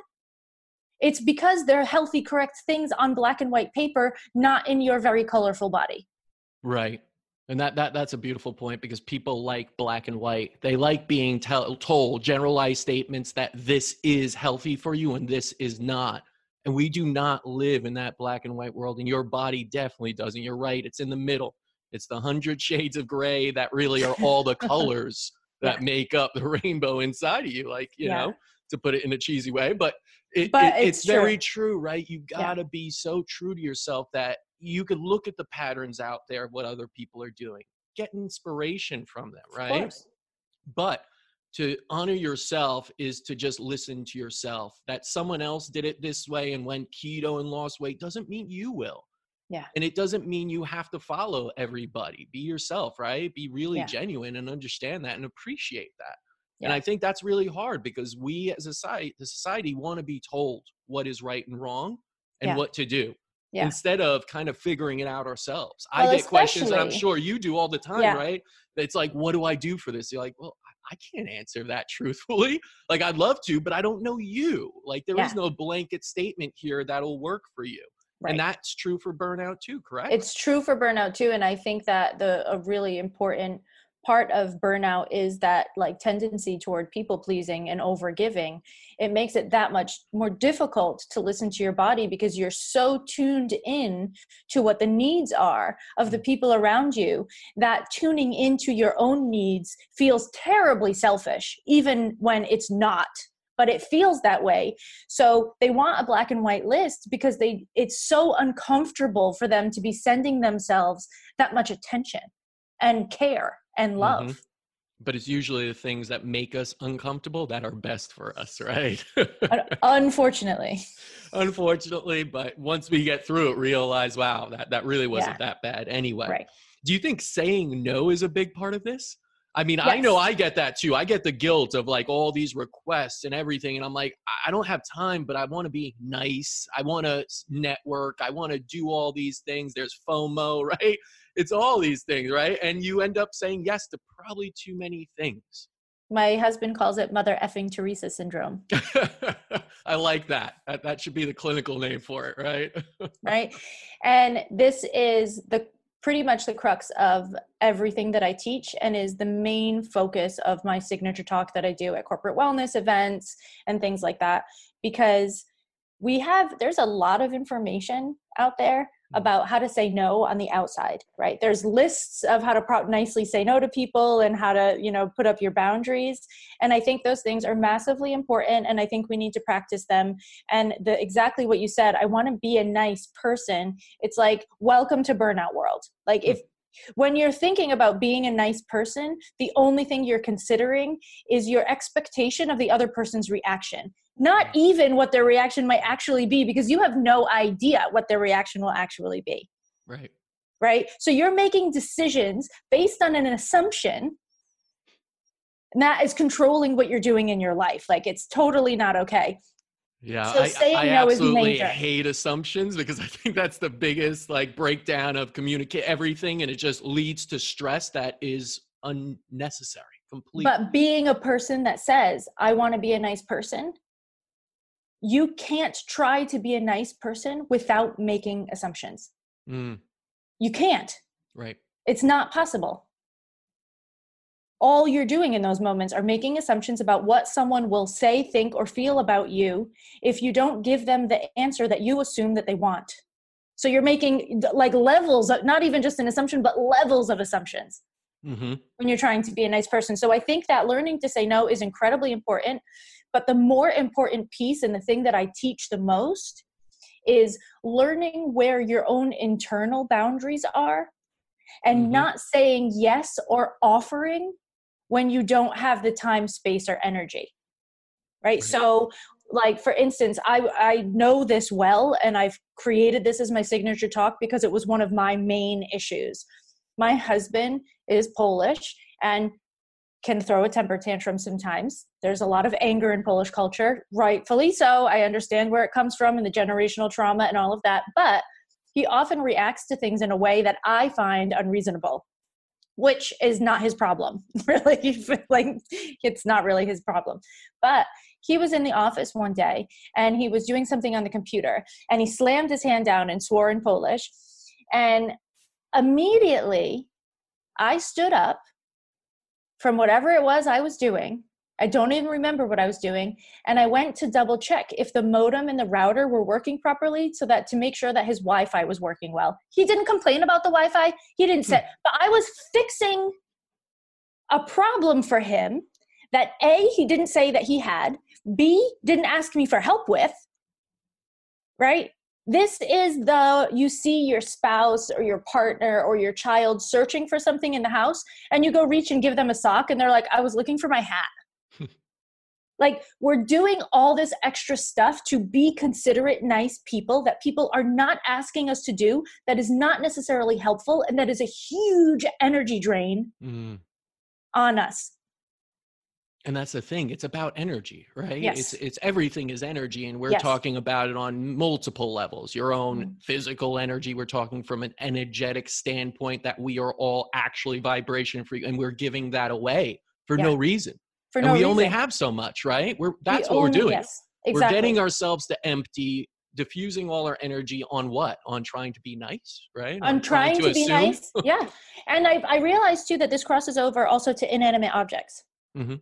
it's because they're healthy, correct things on black and white paper, not in your very colorful body. right. And that, that that's a beautiful point because people like black and white. They like being tell, told generalized statements that this is healthy for you and this is not. And we do not live in that black and white world. And your body definitely doesn't. You're right. It's in the middle. It's the hundred <laughs> shades of gray that really are all the colors <laughs> that make up the rainbow inside of you. Like, you yeah. know, to put it in a cheesy way, but, it, but it, it's, it's very true, right? You gotta yeah. be so true to yourself that you could look at the patterns out there of what other people are doing, get inspiration from them, right? But to honor yourself is to just listen to yourself. That someone else did it this way and went keto and lost weight doesn't mean you will. Yeah. And it doesn't mean you have to follow everybody. Be yourself, right? Be really Yeah. genuine and understand that and appreciate that. And I think that's really hard because we as a society, the society want to be told what is right and wrong and Yeah. what to do Yeah. instead of kind of figuring it out ourselves. Well, I get questions and I'm sure you do all the time, Yeah. right? It's like, what do I do for this? You're like, well, I- can't answer that <laughs> truthfully. Like I'd love to, but I don't know you. Like there is Yeah. no blanket statement here that'll work for you. Right. And that's true for burnout too, correct? it's true for burnout too and i think that the a really important part of burnout is that like tendency toward people pleasing and over giving it makes it that much more difficult to listen to your body because you're so tuned in to what the needs are of the people around you that tuning into your own needs feels terribly selfish even when it's not but it feels that way. So they want a black and white list because they it's so uncomfortable for them to be sending themselves that much attention and care and love. Mhm. but it's usually the things that make us uncomfortable that are best for us, right? <laughs> Unfortunately. Unfortunately, but once we get through it, realize, wow, that, that really wasn't that bad anyway. Right. Do you think saying no is a big part of this? I mean, I know I get that too. I get the guilt of like all these requests and everything. And I'm like, I don't have time, but I want to be nice. I want to network. I want to do all these things. There's FOMO, <laughs> right? It's all these things, right? And you end up saying yes to probably too many things. My husband calls it mother effing Teresa syndrome, <laughs> I like that. that. That should be the clinical name for it, right? <laughs> right? And this is the pretty much the crux of everything that I teach and is the main focus of my signature talk that I do at corporate wellness events and things like that because we have there's a lot of information out there about how to say no on the outside right? There's lists of how to pro- nicely say no to people and how to you know put up your boundaries. And i think those things are massively important and i think we need to practice them. And the exactly what you said i want to be a nice person. It's like welcome to burnout world. Like if when you're thinking about being a nice person the only thing you're considering is your expectation of the other person's reaction. Not even what their reaction might actually be because you have no idea what their reaction will actually be. Right. right? So you're making decisions based on an assumption and that is controlling what you're doing in your life. Like it's totally not okay Yeah, So I, saying I no is absolutely hate assumptions because I think that's the biggest like breakdown of communicate everything, and it just leads to stress that is unnecessary. Completely. But being a person that says, I want to be a nice person, you can't try to be a nice person without making assumptions. Mm, You can't. right. It's not possible. All you're doing in those moments are making assumptions about what someone will say, think, or feel about you if you don't give them the answer that you assume that they want. So you're making like levels, of- not even just an assumption, but levels of assumptions hmm when you're trying to be a nice person. So I think that learning to say no is incredibly important. But the more important piece and the thing that I teach the most is learning where your own internal boundaries are and Mhm. not saying yes or offering when you don't have the time, space, or energy. Right. Right. So, like for instance, I I know this well, and I've created this as my signature talk because it was one of my main issues. My husband is Polish and can throw a temper tantrum sometimes. There's a lot of anger in Polish culture, rightfully so. I understand where it comes from and the generational trauma and all of that, but he often reacts to things in a way that I find unreasonable, which is not his problem. <laughs> really, like it's not really his problem. But he was in the office one day and he was doing something on the computer and he slammed his hand down and swore in Polish. And immediately I stood up from whatever it was I was doing. I don't even remember what I was doing. And I went to double check if the modem and the router were working properly so that to make sure that his Wi Fi was working well. He didn't complain about the Wi Fi. He didn't say, hmm. but I was fixing a problem for him that A, he didn't say that he had, B, didn't ask me for help with, right? This is the you see your spouse or your partner or your child searching for something in the house and you go reach and give them a sock and they're like, I was looking for my hat. Like we're doing all this extra stuff to be considerate, nice people that people are not asking us to do, that is not necessarily helpful, and that is a huge energy drain Mm. on us. And that's the thing. It's about energy, right? Yes. It's it's everything is energy, and we're Yes. talking about it on multiple levels. Your own Mhm. physical energy. We're talking from an energetic standpoint that we are all actually vibration free, and we're giving that away for no reason. For and no we reason. only have so much, right? We're We that's what we're doing. Yes, exactly. We're getting ourselves to empty, diffusing all our energy on what? On trying to be nice, right? I'm trying, to, be nice. Yeah. And I, I realized too that this crosses over also to inanimate objects. Mhm.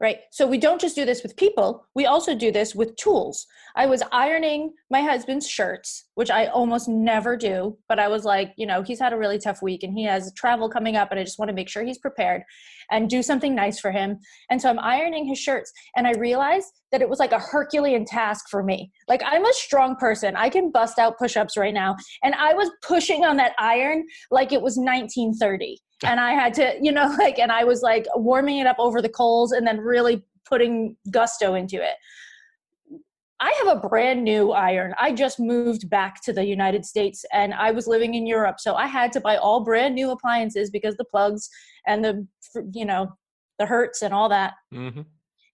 Right. So we don't just do this with people, we also do this with tools. I was ironing my husband's shirts, which I almost never do, but I was like, you know, he's had a really tough week and he has travel coming up, and I just want to make sure he's prepared and do something nice for him. And so I'm ironing his shirts, and I realized that it was like a Herculean task for me. Like, I'm a strong person, I can bust out push ups right now. And I was pushing on that iron like it was 1930 and i had to you know <laughs> like and i was like warming it up over the coals and then really putting gusto into it i have a brand new iron i just moved back to the united states and i was living in europe so i had to buy all brand new appliances because the plugs and the you know the hertz and all that Mhm.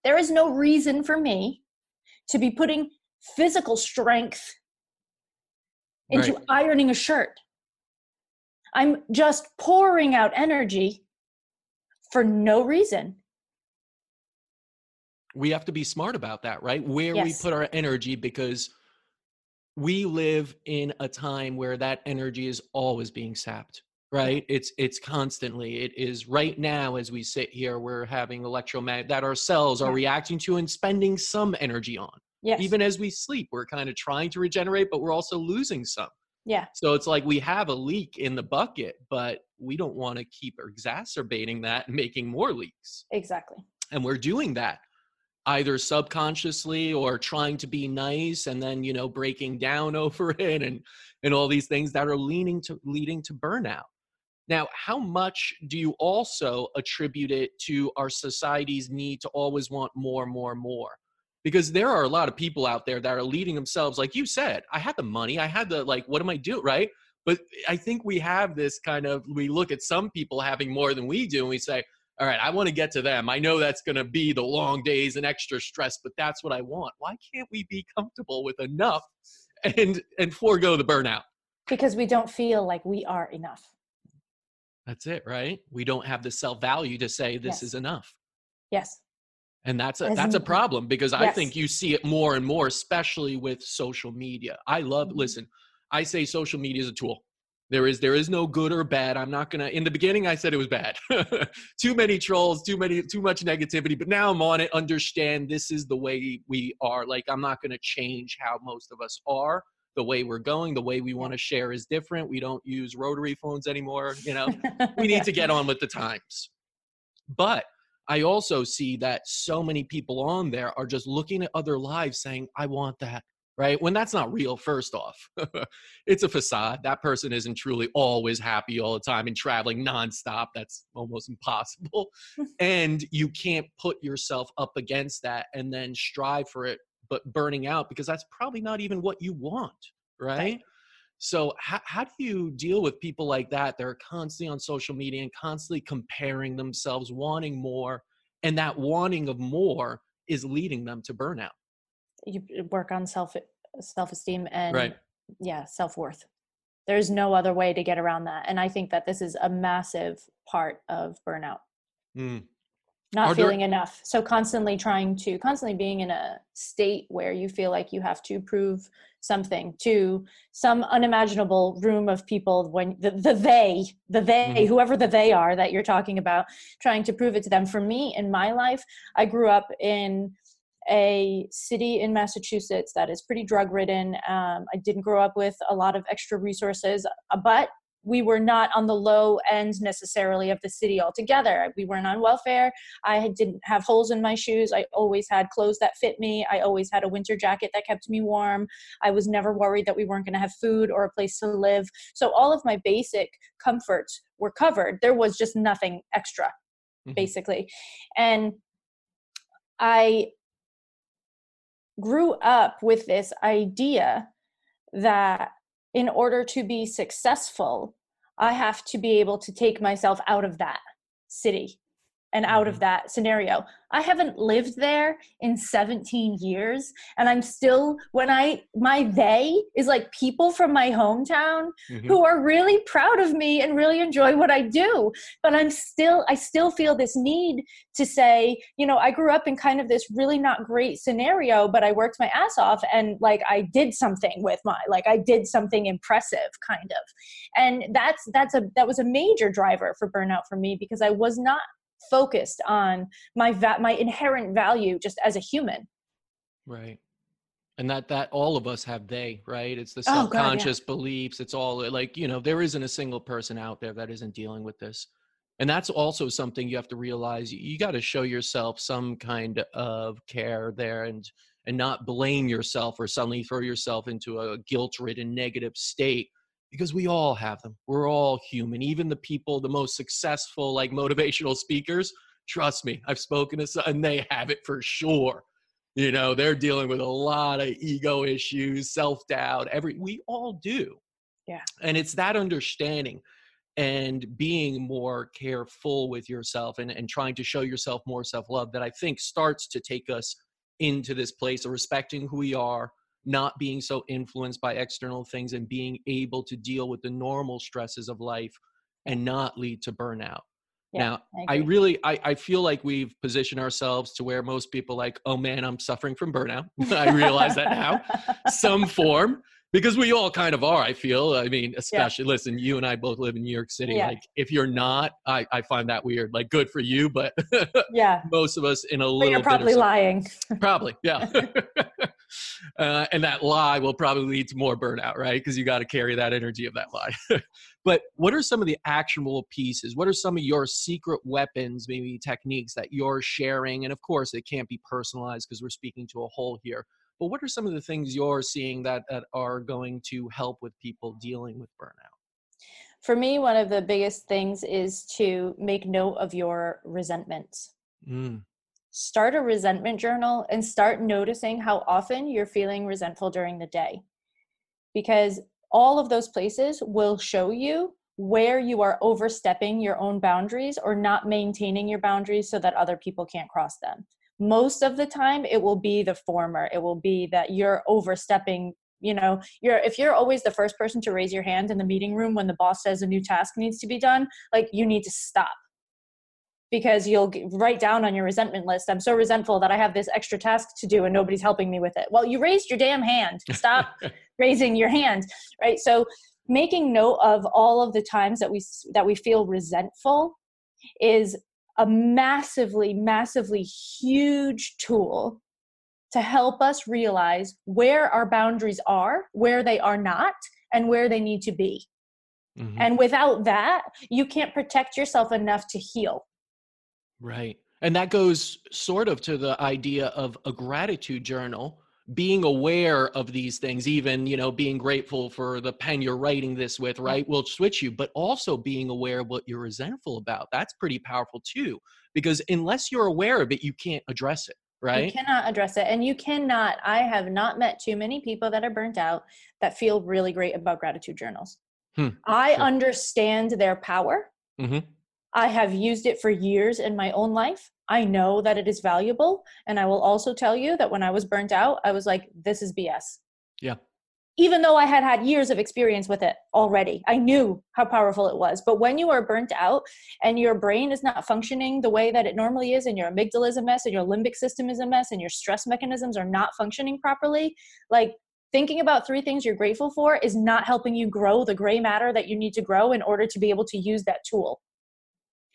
there is no reason for me to be putting physical strength into Right. ironing a shirt. I'm just pouring out energy for no reason. we have to be smart about that, right? Where we put our energy because we live in a time where that energy is always being sapped, right? It's it's constantly. It is right now as we sit here we're having electromagnet that our cells are reacting to and spending some energy on. Yes. Even as we sleep, we're kind of trying to regenerate but we're also losing some. Yeah. So it's like we have a leak in the bucket, but we don't want to keep exacerbating that and making more leaks Exactly. and we're doing that either subconsciously or trying to be nice and then you know breaking down <laughs> over it and and all these things that are leaning to leading to burnout now how much do you also attribute it to our society's need to always want more more more because there are a lot of people out there that are leading themselves like you said i had the money i had the like what am i doing right but i think we have this kind of we look at some people having more than we do and we say all right, I want to get to them. I know that's going to be the long days and extra stress, but that's what I want. Why can't we be comfortable with enough and and forego the burnout? Because we don't feel like we are enough. That's it, right? We don't have the self-value to say this Yes. is enough. Yes. And that's a that's a problem because I think you see it more and more especially with social media. I love Mhm. listen, I say social media is a tool. There is there is no good or bad. I'm not gonna. In the beginning, I said it was bad. <laughs> too many trolls, too many, too much negativity. But now I'm on it. Understand this is the way we are. Like I'm not gonna change how most of us are. The way we're going, the way we want to share is different. We don't use rotary phones anymore. You know, <laughs> we need to get on with the times. But I also see that so many people on there are just looking at other lives saying, I want that, right? When that's not real, first off. <laughs> it's a facade. That person isn't truly always happy all the time and traveling nonstop. That's almost impossible. <laughs> and you can't put yourself up against that and then strive for it, but burning out because that's probably not even what you want, right? Right. So how, how do you deal with people like that? They're constantly on social media and constantly comparing themselves, wanting more, and that wanting of more is leading them to burnout. you work on self self esteem and Right. yeah self worth. There's no other way to get around that, and I think that this is a massive part of burnout. Mm. Not Are there- feeling enough, so constantly trying to constantly being in a state where you feel like you have to prove something to some unimaginable room of people when the, the they the they mm-hmm. whoever the they are that you're talking about trying to prove it to them for me in my life i grew up in a city in massachusetts that is pretty drug ridden um, i didn't grow up with a lot of extra resources uh, but we were not on the low end necessarily of the city altogether. We weren't on welfare. I didn't have holes in my shoes. I always had clothes that fit me. I always had a winter jacket that kept me warm. I was never worried that we weren't going to have food or a place to live. So all of my basic comforts were covered. There was just nothing extra, mm-hmm. basically. And I grew up with this idea that in order to be successful, I have to be able to take myself out of that city and out of mm-hmm. that scenario. I haven't lived there in 17 years and I'm still when I my they is like people from my hometown mm-hmm. who are really proud of me and really enjoy what I do. But I'm still I still feel this need to say, you know, I grew up in kind of this really not great scenario, but I worked my ass off and like I did something with my like I did something impressive kind of. And that's that's a that was a major driver for burnout for me because I was not focused on my va- my inherent value just as a human. Right. And that that all of us have they right? It's the subconscious oh, God, yeah. beliefs. It's all like you know there isn't a single person out there that isn't dealing with this. And that's also something you have to realize. You, got to show yourself some kind of care there and and not blame yourself or suddenly throw yourself into a guilt ridden negative state because we all have them. We're all human. Even the people, the most successful, like <laughs> motivational speakers, trust me, I've spoken to some, and they have it for sure. You know, they're dealing with a lot of ego issues, self doubt. Every we all do. Yeah. And it's that understanding and being more careful with yourself and, and trying to show yourself more self love that I think starts to take us into this place of respecting who we are, not being so influenced by external things and being able to deal with the normal stresses of life and not lead to burnout. Yeah, now, I, I, really I, I feel like we've positioned ourselves to where most people like, oh man, I'm suffering from burnout. <laughs> I realize that now. Some <laughs> form. Because we all kind of are, I feel. I mean, especially yeah. listen, you and I both live in New York City. Yeah. Like if you're not, I, I find that weird. Like good for you, but yeah, <laughs> most of us in a but little you're probably lying. Probably, yeah. Uh, and that lie will probably lead to more burnout, right? Because you got to carry that energy of that lie. <laughs> but what are some of the actionable pieces? What are some of your secret weapons, maybe techniques that you're sharing? And of course, it can't be personalized because we're speaking to a whole here. But what are some of the things you're seeing that, that are going to help with people dealing with burnout? For me, one of the biggest things is to make note of your resentment. Mm start a resentment journal and start noticing how often you're feeling resentful during the day. Because all of those places will show you where you are overstepping your own boundaries or not maintaining your boundaries so that other people can't cross them. Most of the time, it will be the former. It will be that you're overstepping you know you're if you're always the first person to raise your hand in the meeting room when the boss says a new task needs to be done like you need to stop because you'll write down on your resentment list i'm so resentful that i have this extra task to do and nobody's helping me with it. Well you raised your damn hand. Stop <laughs> raising your hand right? So making note of all of the times that we that we feel resentful is a massively massively huge tool to help us realize where our boundaries are where they are not and where they need to be. Mm-hmm. and without that you can't protect yourself enough to heal Right. And that goes sort of to the idea of a gratitude journal, being aware of these things, even, you know, being grateful for the pen you're writing this with, right? Will switch you, but also being aware of what you're resentful about. That's pretty powerful too, because unless you're aware of it, you can't address it. Right. You cannot address it. And you cannot, I have not met too many people that are burnt out that feel really great about gratitude journals. Hmm, I sure. understand their power. Mm-hmm. I have used it for years in my own life. I know that it is valuable. And I will also tell you that when I was burnt out, I was like, this is BS. Yeah. Even though I had had years of experience with it already, I knew how powerful it was. But when you are burnt out and your brain is not functioning the way that it normally is, and your amygdala is a mess, and your limbic system is a mess, and your stress mechanisms are not functioning properly, like thinking about three things you're grateful for is not helping you grow the gray matter that you need to grow in order to be able to use that tool.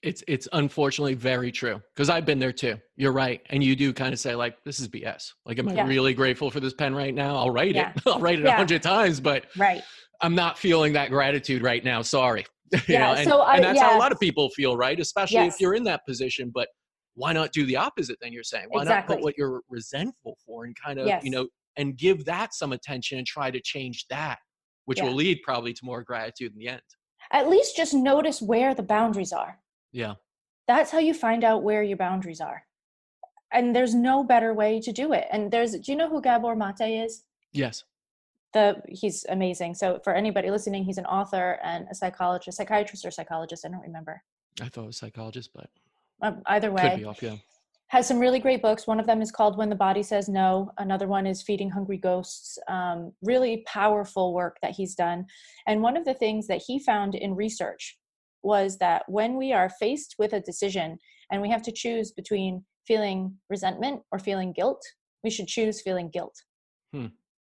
It's it's unfortunately very true because I've been there too. You're right, and you do kind of say like, "This is BS." Like, am I Yeah. really grateful for this pen right now? I'll write Yeah. it. <laughs> I'll write it a Yeah. hundred times, but Right. I'm not feeling that gratitude right now. Sorry. <laughs> You Yeah, know, and, so I- and that's how a lot of people feel, right? Especially Yes. if you're in that position. But why not do the opposite? Then you're saying, why not put what you're resentful for and kind of, Yes. you know, and give that some attention and try to change that, which will lead probably to more gratitude in the end. At least just notice where the boundaries are. Yeah. That's how you find out where your boundaries are. And there's no better way to do it. And there's, do you know who Gabor Mate is? Yes. the he's amazing. So for anybody listening, he's an author and a psychologist, psychiatrist or psychologist. I don't remember. I thought it was psychologist, but Um, either could way, be off. Yeah. has some really great books. One of them is called When the Body Says No. Another one is Feeding Hungry Ghosts. Um, really powerful work that he's done. And one of the things that he found in research was that when we are faced with a decision and we have to choose between feeling resentment or feeling guilt, we should choose feeling guilt. Hmm.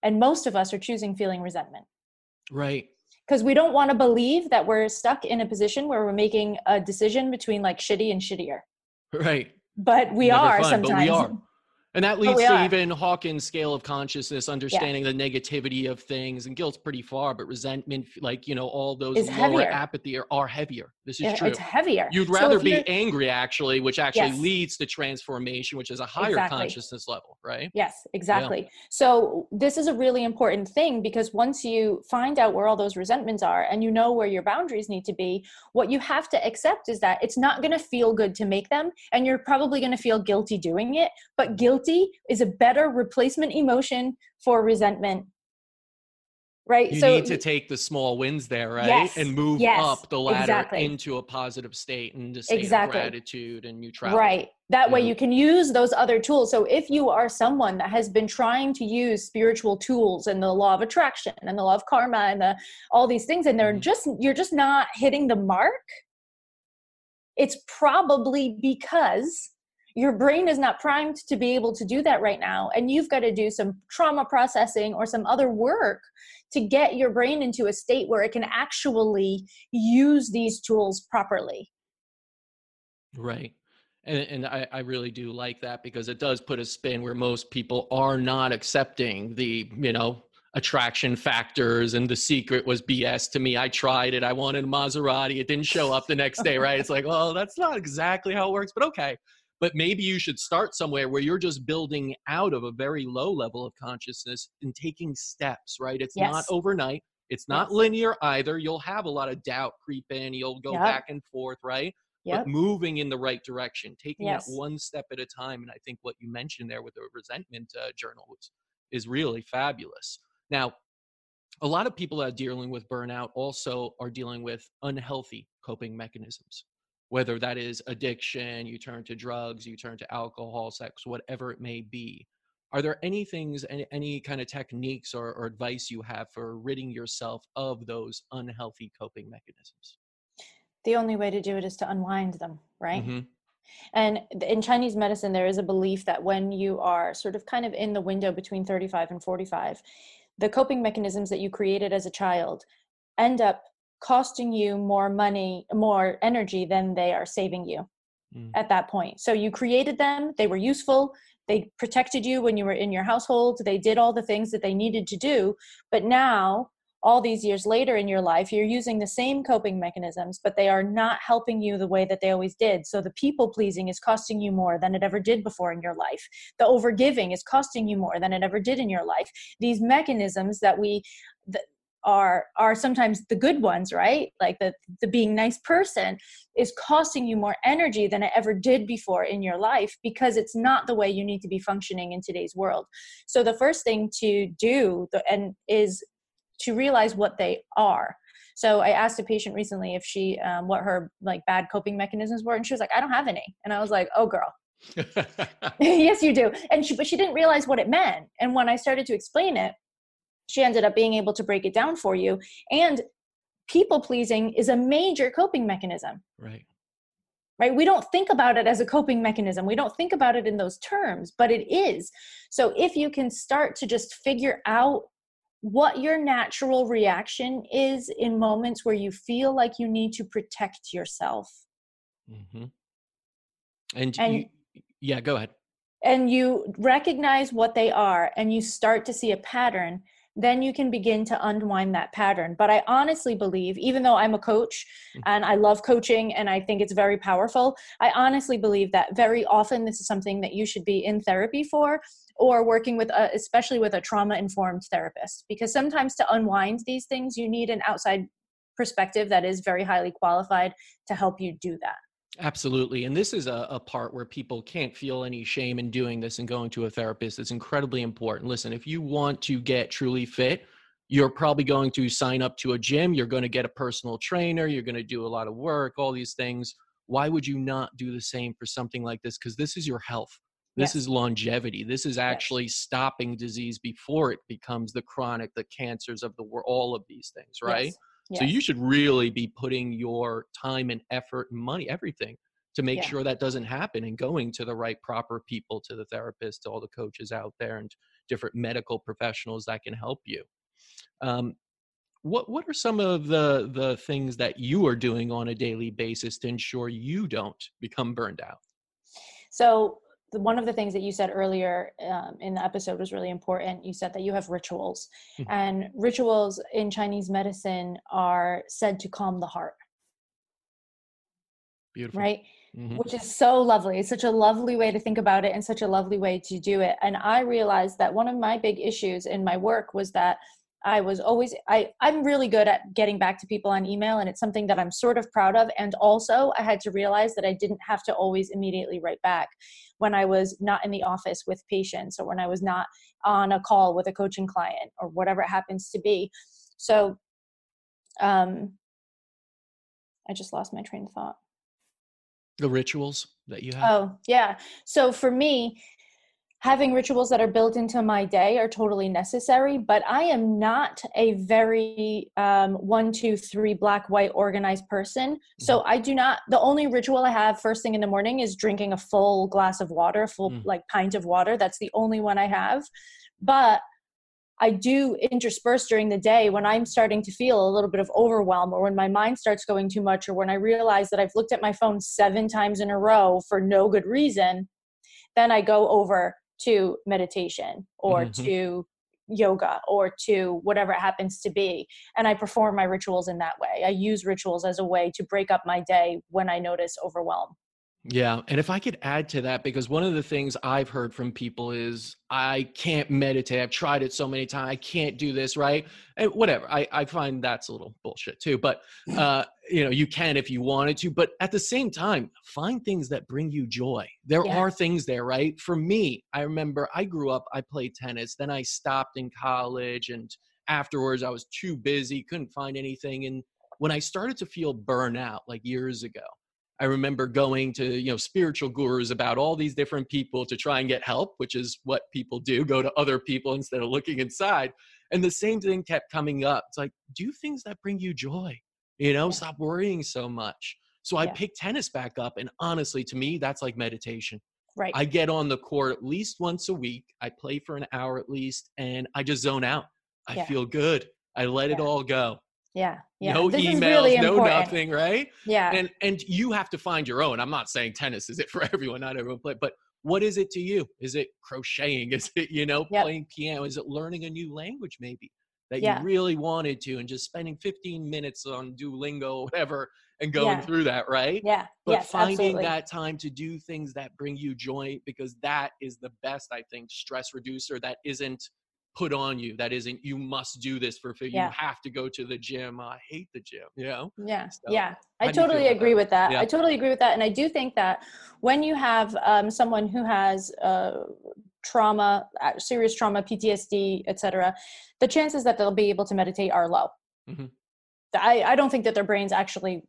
And most of us are choosing feeling resentment. Right. because we don't want to believe that we're stuck in a position where we're making a decision between like shitty and shittier. Right. But we Never are fun, sometimes. But we are. And that oh, leads we to are. even Hawkins' scale of consciousness, understanding the negativity of things, and guilt's pretty far, but resentment, like you know, all those lower heavier. apathy are, are heavier. This is Yeah, true. It's heavier. You'd rather if be angry, actually, which actually Yes. leads to transformation, which is a higher Exactly. consciousness level, right? Yes, exactly. So this is a really important thing because once you find out where all those resentments are and you know where your boundaries need to be, what you have to accept is that it's not going to feel good to make them and you're probably going to feel guilty doing it, but guilty is a better replacement emotion for resentment. Right? You so need to take the small wins there, right? Yes, And move yes, up the ladder exactly. into a positive state and a state Exactly. of gratitude and neutrality. Right. That way you can use those other tools. So if you are someone that has been trying to use spiritual tools and the law of attraction and the law of karma and the all these things and they're Mhm. just you're just not hitting the mark, it's probably because your brain is not primed to be able to do that right now and you've got to do some trauma processing or some other work to get your brain into a state where it can actually use these tools properly. Right. And, and I, I really do like that because it does put a spin where most people are not accepting the, you know, attraction factors and the secret was BS to me. I tried it. I wanted a Maserati. It didn't show up the next day, right? It's like, well, that's not exactly how it works, but okay. But maybe you should start somewhere where you're just building out of a very low level of consciousness and taking steps, right? It's not overnight. It's not Yes. linear either. You'll have a lot of doubt creep in. You'll go Yep. back and forth, right? Yep. but moving in the right direction, taking Yes. that one step at a time. And I think what you mentioned there with the resentment uh, journal was, is really fabulous. Now, a lot of people that are dealing with burnout also are dealing with unhealthy coping mechanisms, whether that is addiction, you turn to drugs, you turn to alcohol, sex, whatever it may be. Are there any things, any, any kind of techniques or, or advice you have for ridding yourself of those unhealthy coping mechanisms? the only way to do it is to unwind them, right? Mhm. And in Chinese medicine, there is a belief that when you are sort of kind of in the window between 35 and 45, the coping mechanisms that you created as a child end up costing you more money, more energy than they are saving you Mm. at that point. So you created them, they were useful, they protected you when you were in your household, they did all the things that they needed to do. But now, all these years later in your life, you're using the same coping mechanisms, but they are not helping you the way that they always did. So the people pleasing is costing you more than it ever did before in your life. The overgiving is costing you more than it ever did in your life. These mechanisms that we that are are sometimes the good ones, right? Like the the being nice person is costing you more energy than it ever did before in your life because it's not the way you need to be functioning in today's world. So the first thing to do the, and is to realize what they are. So I asked a patient recently if she um, what her like bad coping mechanisms were, and she was like, "I don't have any." And I was like, "Oh, girl, <laughs> <laughs> yes, you do." And she but she didn't realize what it meant. And when I started to explain it, she ended up being able to break it down for you. And people pleasing is a major coping mechanism right. right? We don't think about it as a coping mechanism. We don't think about it in those terms, but it is. So if you can start to just figure out what your natural reaction is in moments where you feel like you need to protect yourself. Mm-hmm. And, And- you, yeah, go ahead. and you recognize what they are and you start to see a pattern then you can begin to unwind that pattern. But i honestly believe even though i'm a coach Mhm. and i love coaching and i think it's very powerful i honestly believe that very often this is something that you should be in therapy for or working with a, especially with a trauma informed therapist. Because sometimes to unwind these things you need an outside perspective that is very highly qualified to help you do that Absolutely. And this is a, a part where people can't feel any shame in doing this and going to a therapist. It's incredibly important. Listen, if you want to get truly fit, you're probably going to sign up to a gym, you're going to get a personal trainer, you're going to do a lot of work, all these things. Why would you not do the same for something like this? Because this is your health. This Yes. is longevity. This is actually stopping disease before it becomes the chronic, the cancers of the world, all of these things, right? Yes. So you should really be putting your time and effort and money, everything, to make Yeah. sure that doesn't happen and going to the right proper people, to the therapist, to all the coaches out there and different medical professionals that can help you. Um, what what are some of the the things that you are doing on a daily basis to ensure you don't become burned out? So the, one of the things that you said earlier um, in the episode was really important. You said that you have rituals, Mhm. and rituals in Chinese medicine are said to calm the heart, Beautiful. right? Mhm. Which is so lovely. It's such a lovely way to think about it and such a lovely way to do it. And I realized that one of my big issues in my work was that I was always I I'm really good at getting back to people on email and it's something that I'm sort of proud of and also I had to realize that I didn't have to always immediately write back when I was not in the office with patients or when I was not on a call with a coaching client or whatever it happens to be. So um I just lost my train of thought. The rituals that you have. Oh, yeah. So for me, having rituals that are built into my day are totally necessary, but I am not a very um, one, two, three, black, white organized person. So I do not, the only ritual I have first thing in the morning is drinking a full glass of water, full Mm. like pint of water. That's the only one I have. But I do intersperse during the day when I'm starting to feel a little bit of overwhelm or when my mind starts going too much or when I realize that I've looked at my phone seven times in a row for no good reason, then I go over to meditation or Mhm. to yoga or to whatever it happens to be. And I perform my rituals in that way. I use rituals as a way to break up my day when I notice overwhelm. Yeah. And if I could add to that, because one of the things I've heard from people is I can't meditate. I've tried it so many times. I can't do this, right? And whatever. I, I find that's a little bullshit too. But <clears throat> uh, you know, you can if you wanted to. But at the same time, find things that bring you joy. There Yeah. are things there, right? For me, I remember I grew up, I played tennis, then I stopped in college and afterwards I was too busy, couldn't find anything. And when I started to feel burnout like years ago, I remember going to, you know, spiritual gurus about all these different people to try and get help, which is what people do, go to other people instead of looking inside. And the same thing kept coming up. It's like, do things that bring you joy. You know, Yeah. stop worrying so much. So I Yeah. picked tennis back up. And honestly, to me, that's like meditation. Right. I get on the court at least once a week. I play for an hour at least, and I just zone out. I Yeah. feel good. I let it all go. yeah. Yeah. No this emails, really no important. nothing, right? Yeah. and and you have to find your own i'm not saying tennis is it for <laughs> everyone not everyone play but what is it to you is it crocheting <laughs> is it you know Yep. playing piano is it learning a new language maybe that Yeah. you really wanted to and just spending 15 minutes on duolingo or <laughs> whatever and going Yeah. through that right yeah. but yes, finding absolutely. that time to do things that bring you joy because that is the best i think stress reducer that isn't put on you that isn't you must do this for fit Yeah. you have to go to the gym i hate the gym you know Yeah, So, yeah. I do you feel totally agree that? with that. Yeah. I totally agree with that. And I do think that when you have um, someone who has uh, trauma, uh, serious trauma, PTSD, etc., the chances that they'll be able to meditate are low. Mhm. I, I don't think that their brains actually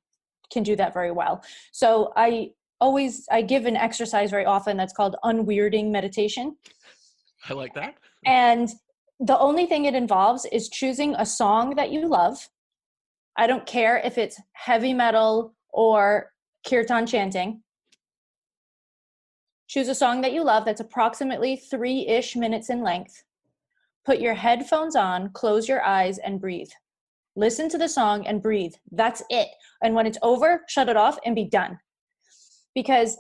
can do that very well. So I always I give an exercise very often that's called unweirding meditation. i like that And the only thing it involves is choosing a song that you love. I don't care if it's heavy metal or kirtan chanting. Choose a song that you love that's approximately three ish minutes in length. put your headphones on, close your eyes, and breathe. Listen to the song and breathe. That's it. And when it's over, shut it off and be done. Because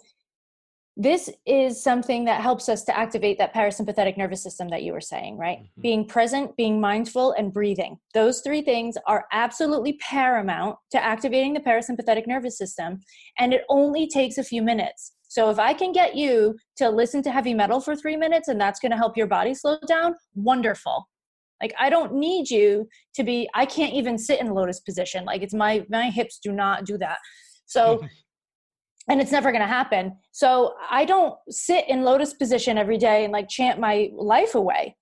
this is something that helps us to activate that parasympathetic nervous system that you were saying, right? Mhm. Being present, being mindful, and breathing. Those three things are absolutely paramount to activating the parasympathetic nervous system. And it only takes a few minutes. So if I can get you to listen to heavy metal for three minutes and that's going to help your body slow down, wonderful. Like I don't need you to be, I can't even sit in lotus position. Like it's my, my hips do not do that. So <laughs> and it's never going to happen. So I don't sit in lotus position every day and like chant my life away.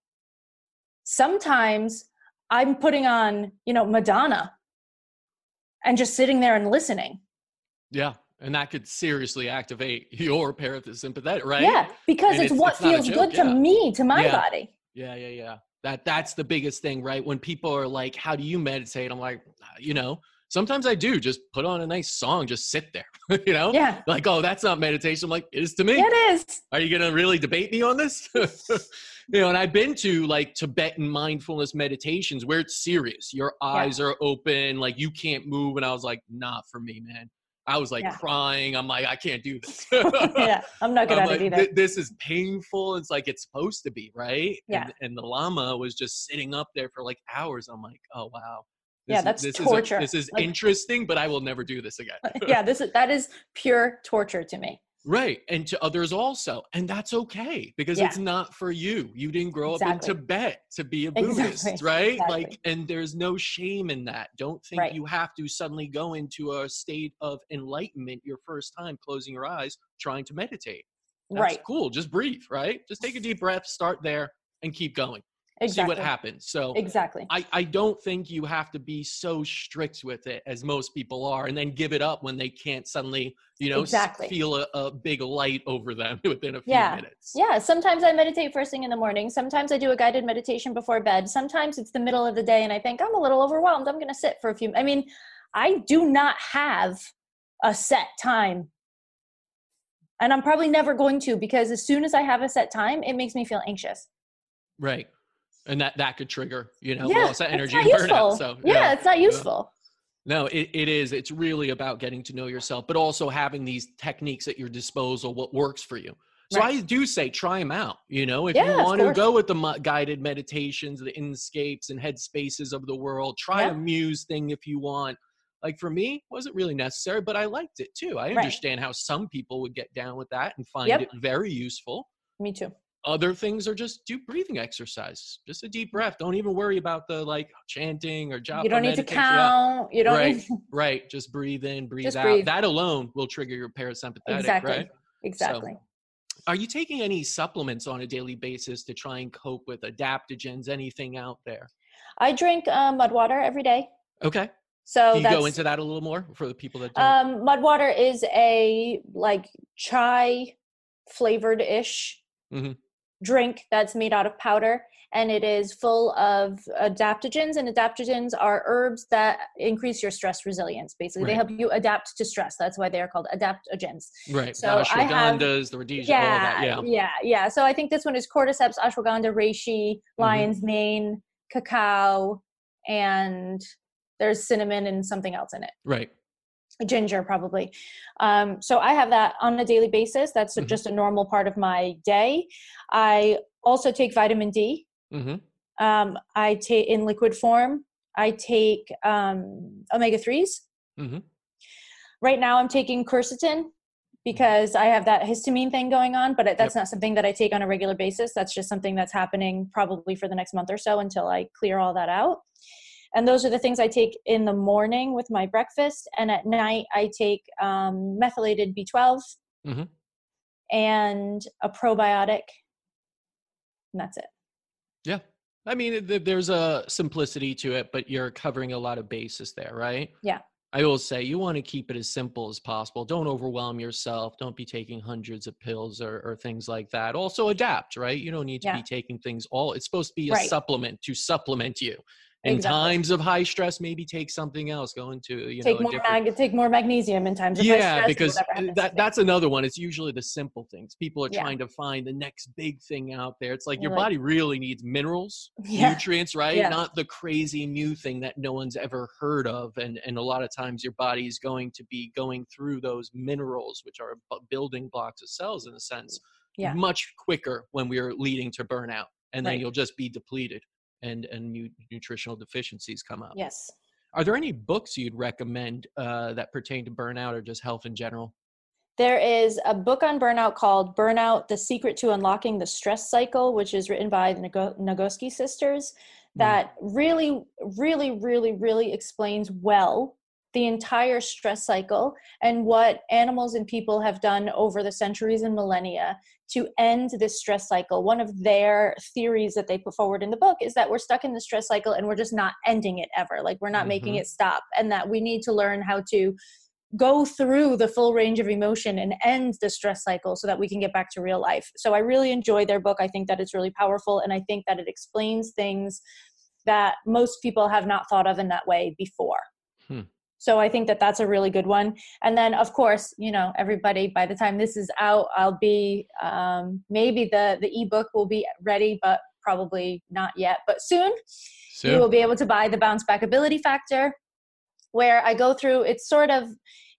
Sometimes I'm putting on, you know, Madonna and just sitting there and listening. Yeah. And that could seriously activate <laughs> your parasympathetic, right? Yeah, because it's, it's- what it's feels good to me, to my Yeah. body. Yeah, yeah, yeah. That that's the biggest thing, right? When people are like, "How do you meditate?" I'm like, "Ah, you know, sometimes I do. Just put on a nice song, just sit there. <laughs> you know, Yeah, like, oh, that's not meditation. I'm like, it is to me. it is. Are you gonna really debate me on this? <laughs> you know, and I've been to like Tibetan mindfulness meditations where it's serious. Your eyes are open, like you can't move, and I was like, not for me, man. I was like Yeah. crying. I'm like, I can't do this. <laughs> yeah, I'm not good I'm at like, it either. This is painful. It's like it's supposed to be, right? Yeah. And, and the lama was just sitting up there for like hours. I'm like, oh wow. Yeah, is- that's this torture. Is a, this is Like- interesting, but I will never do this again. <laughs> yeah, this is that is pure torture to me. right. And to others also. And that's okay because Yeah. it's not for you. You didn't grow up in Tibet to be a Buddhist, Exactly. right? Exactly. Like, and there's no shame in that. Don't think Right. you have to suddenly go into a state of enlightenment your first time closing your eyes trying to meditate. That's right. cool. Just breathe, right? Just take a deep breath, start there, and keep going. Exactly. See what happens. So Exactly. I, I don't think you have to be so strict with it as most people are and then give it up when they can't suddenly, you know, Exactly. feel a, a big light over them <laughs> within a few Yeah. minutes. Yeah, sometimes I meditate first thing in the morning. Sometimes I do a guided meditation before bed. Sometimes it's the middle of the day and I think I'm a little overwhelmed. I'm going to sit for a few I mean, I do not have a set time. And I'm probably never going to because as soon as I have a set time, it makes me feel anxious. Right. And that, that could trigger, you know, yeah, loss of it's energy not and useful. burnout. So yeah, it's not useful. No, it, it is. It's really about getting to know yourself, but also having these techniques at your disposal, what works for you. So Right. I do say try them out. You know, if Yeah, you want to go with the guided meditations, the inscapes and headspaces of the world, try Yeah. a muse thing if you want. Like for me, wasn't really necessary, but I liked it too. I Right. understand how some people would get down with that and find Yep. it very useful. Me too. Other things are just do breathing exercise, just a deep breath. Don't even worry about the like chanting or japa You don't need to. Yeah. count. You don't Right. need <laughs> Right. Just breathe in, breathe Just out. breathe. That alone will trigger your parasympathetic, Exactly. right? exactly. Are you taking any supplements on a daily basis to try and cope with adaptogens, anything out there? I drink uh, mud water every day. Okay. So Can you go into that a little more for the people that don't? Um, mud water is a like chai flavored ish Mhm. Drink that's made out of powder and it is full of adaptogens and adaptogens are herbs that increase your stress resilience basically they help you adapt to stress that's why they're called adaptogens right. so the have- ashwagandhas, the rhodiola, all yeah, that. Yeah. yeah yeah so i think this one is cordyceps ashwagandha reishi Mm-hmm. lion's mane cacao and there's cinnamon and something else in it Right. Ginger probably. Um, so i have that on a daily basis. That's Mhm. just a normal part of my day. I also take vitamin d. Hmm um, i take in liquid form. I take um, omega-3s Mhm. right now i'm taking quercetin because i have that histamine thing going on but that's not something that i take on a regular basis. That's just something that's happening probably for the next month or so until i clear all that out and those are the things I take in the morning with my breakfast, and at night I take um, methylated B12 Mhm. and a probiotic, and that's it. Yeah. I mean, there's a simplicity to it, but you're covering a lot of bases there, right? Yeah. I will say you want to keep it as simple as possible. Don't overwhelm yourself. Don't be taking hundreds of pills or, or things like that. Also adapt, right? You don't need to Yeah. be taking things all. It's supposed to be a Right. supplement to supplement you. In Exactly. times of high stress maybe take something else go into you take know more different mag- take more magnesium in times of high yeah because whatever happens to that that's another one it's usually the simple things people are Yeah. trying to find the next big thing out there it's like your like- body really needs minerals <laughs> Yeah. nutrients right Yeah. not the crazy new thing that no one's ever heard of and and a lot of times your body is going to be going through those minerals which are building blocks of cells in a sense Yeah. much quicker when we're leading to burnout and then Right. you'll just be depleted and and nu- nutritional deficiencies come up. Yes. Are there any books you'd recommend uh, that pertain to burnout or just health in general? There is a book on burnout called Burnout The Secret to Unlocking the Stress Cycle, which is written by the Nagoski sisters, Mm. that really, really, really, really explains well the entire stress cycle and what animals and people have done over the centuries and millennia to end this stress cycle. One of their theories that they put forward in the book is that we're stuck in the stress cycle and we're just not ending it ever. Like we're not making Mhm. it stop, and that we need to learn how to go through the full range of emotion and end the stress cycle so that we can get back to real life. So I really enjoy their book. I think that it's really powerful and I think that it explains things that most people have not thought of in that way before. Hmm. So I think that that's a really good one. And then of course, you know, everybody by the time this is out, I'll be um maybe the the ebook will be ready but probably not yet, but soon you will be able to buy the bounce back ability factor where i go through it's sort of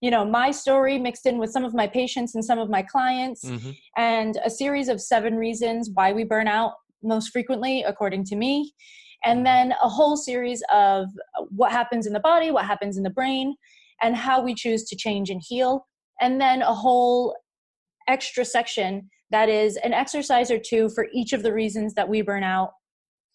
you know my story mixed in with some of my patients and some of my clients Mhm. and a series of seven reasons why we burn out most frequently according to me and then a whole series of what happens in the body what happens in the brain and how we choose to change and heal. And then a whole extra section that is an exercise or two for each of the reasons that we burn out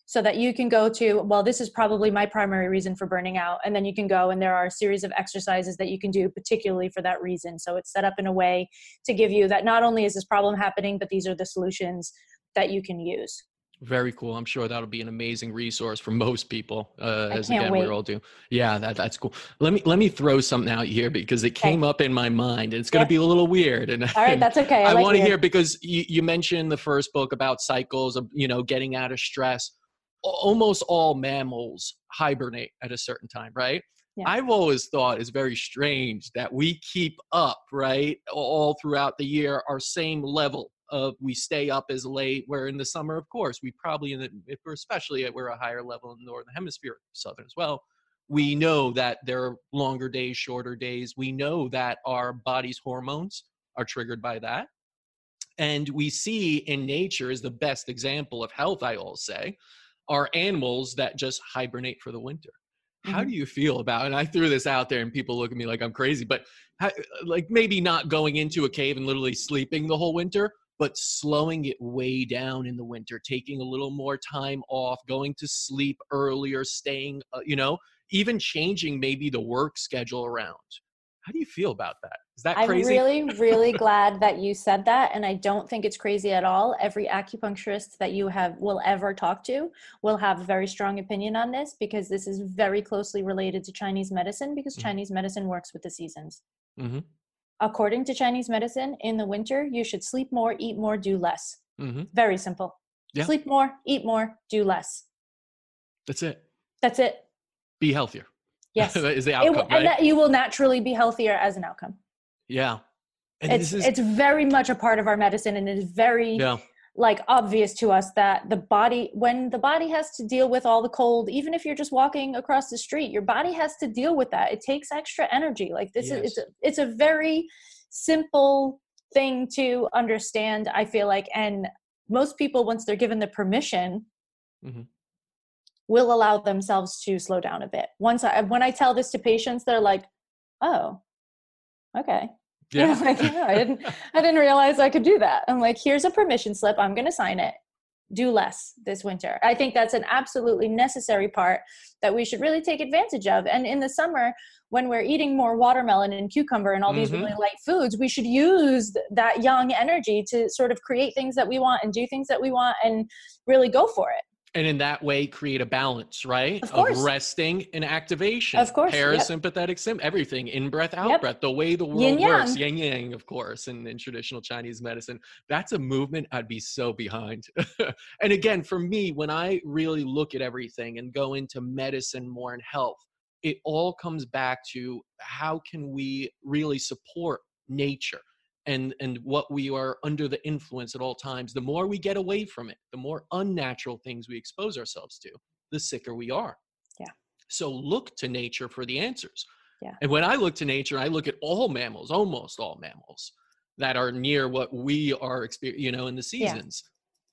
so that you can go to well this is probably my primary reason for burning out. And then you can go and there are a series of exercises that you can do particularly for that reason. So it's set up in a way to give you that not only is this problem happening but these are the solutions that you can use Very cool. I'm sure that'll be an amazing resource for most people. Uh, as again wait. we all do. Yeah, that, that's cool. Let me let me throw something out here because it Okay. came up in my mind. and It's going to Yeah. be a little weird. And all right and <laughs> that's okay I, like want to hear because you, you mentioned the first book about cycles of you know getting out of stress. Almost all mammals hibernate at a certain time, right? Yeah. I've always thought it's very strange that we keep up, right, all throughout the year, our same level of we stay up as late. Where in the summer, of course, we probably in the if we're especially at we're a higher level in the northern hemisphere, southern as well. We know that there are longer days, shorter days. We know that our body's hormones are triggered by that. And we see in nature is the best example of health, I always say, are animals that just hibernate for the winter. How Mhm. do you feel about and I threw this out there and people look at me like I'm crazy, but how, like maybe not going into a cave and literally sleeping the whole winter, but slowing it way down in the winter, taking a little more time off, going to sleep earlier, staying, uh, you know, even changing maybe the work schedule around. How do you feel about that? Is that crazy? I'm really, really <laughs> glad that you said that, and I don't think it's crazy at all. Every acupuncturist that you have will ever talk to will have a very strong opinion on this because this is very closely related to Chinese medicine because Mhm. Chinese medicine works with the seasons. hmm According to Chinese medicine, in the winter you should sleep more, eat more, do less. hmm Very simple. Yeah. Sleep more, eat more, do less. That's it. That's it. Be healthier. Yes. <laughs> is the It outcome, will- right? and that you will naturally be healthier as an outcome. yeah. And It's this is, it's very much a part of our medicine, and it is very yeah. Like obvious to us that the body when the body has to deal with all the cold even if you're just walking across the street your body has to deal with that. It takes extra energy. Like this is it's a, it's a very simple thing to understand i feel like and most people once they're given the permission mm-hmm. will allow themselves to slow down a bit. Once i when i tell this to patients they're like oh okay Yeah. Like, yeah, I didn't I didn't realize I could do that. I'm like, here's a permission slip. I'm going to sign it. Do less this winter. I think that's an absolutely necessary part that we should really take advantage of. And in the summer, when we're eating more watermelon and cucumber and all these Mhm. really light foods, we should use that yang energy to sort of create things that we want and do things that we want and really go for it. And in that way create a balance right Of course. resting and activation Of course, yep. parasympathetic sim everything in breath out Yep. breath the way the world Yin works yang. yin yang of course in, in traditional chinese medicine that's a movement i'd be so behind <laughs> and again for me when i really look at everything and go into medicine more in health it all comes back to how can we really support nature and and what we are under the influence at all times the more we get away from it the more unnatural things we expose ourselves to the sicker we are Yeah. so look to nature for the answers Yeah. and when i look to nature i look at all mammals almost all mammals that are near what we are experiencing you know in the Yeah. seasons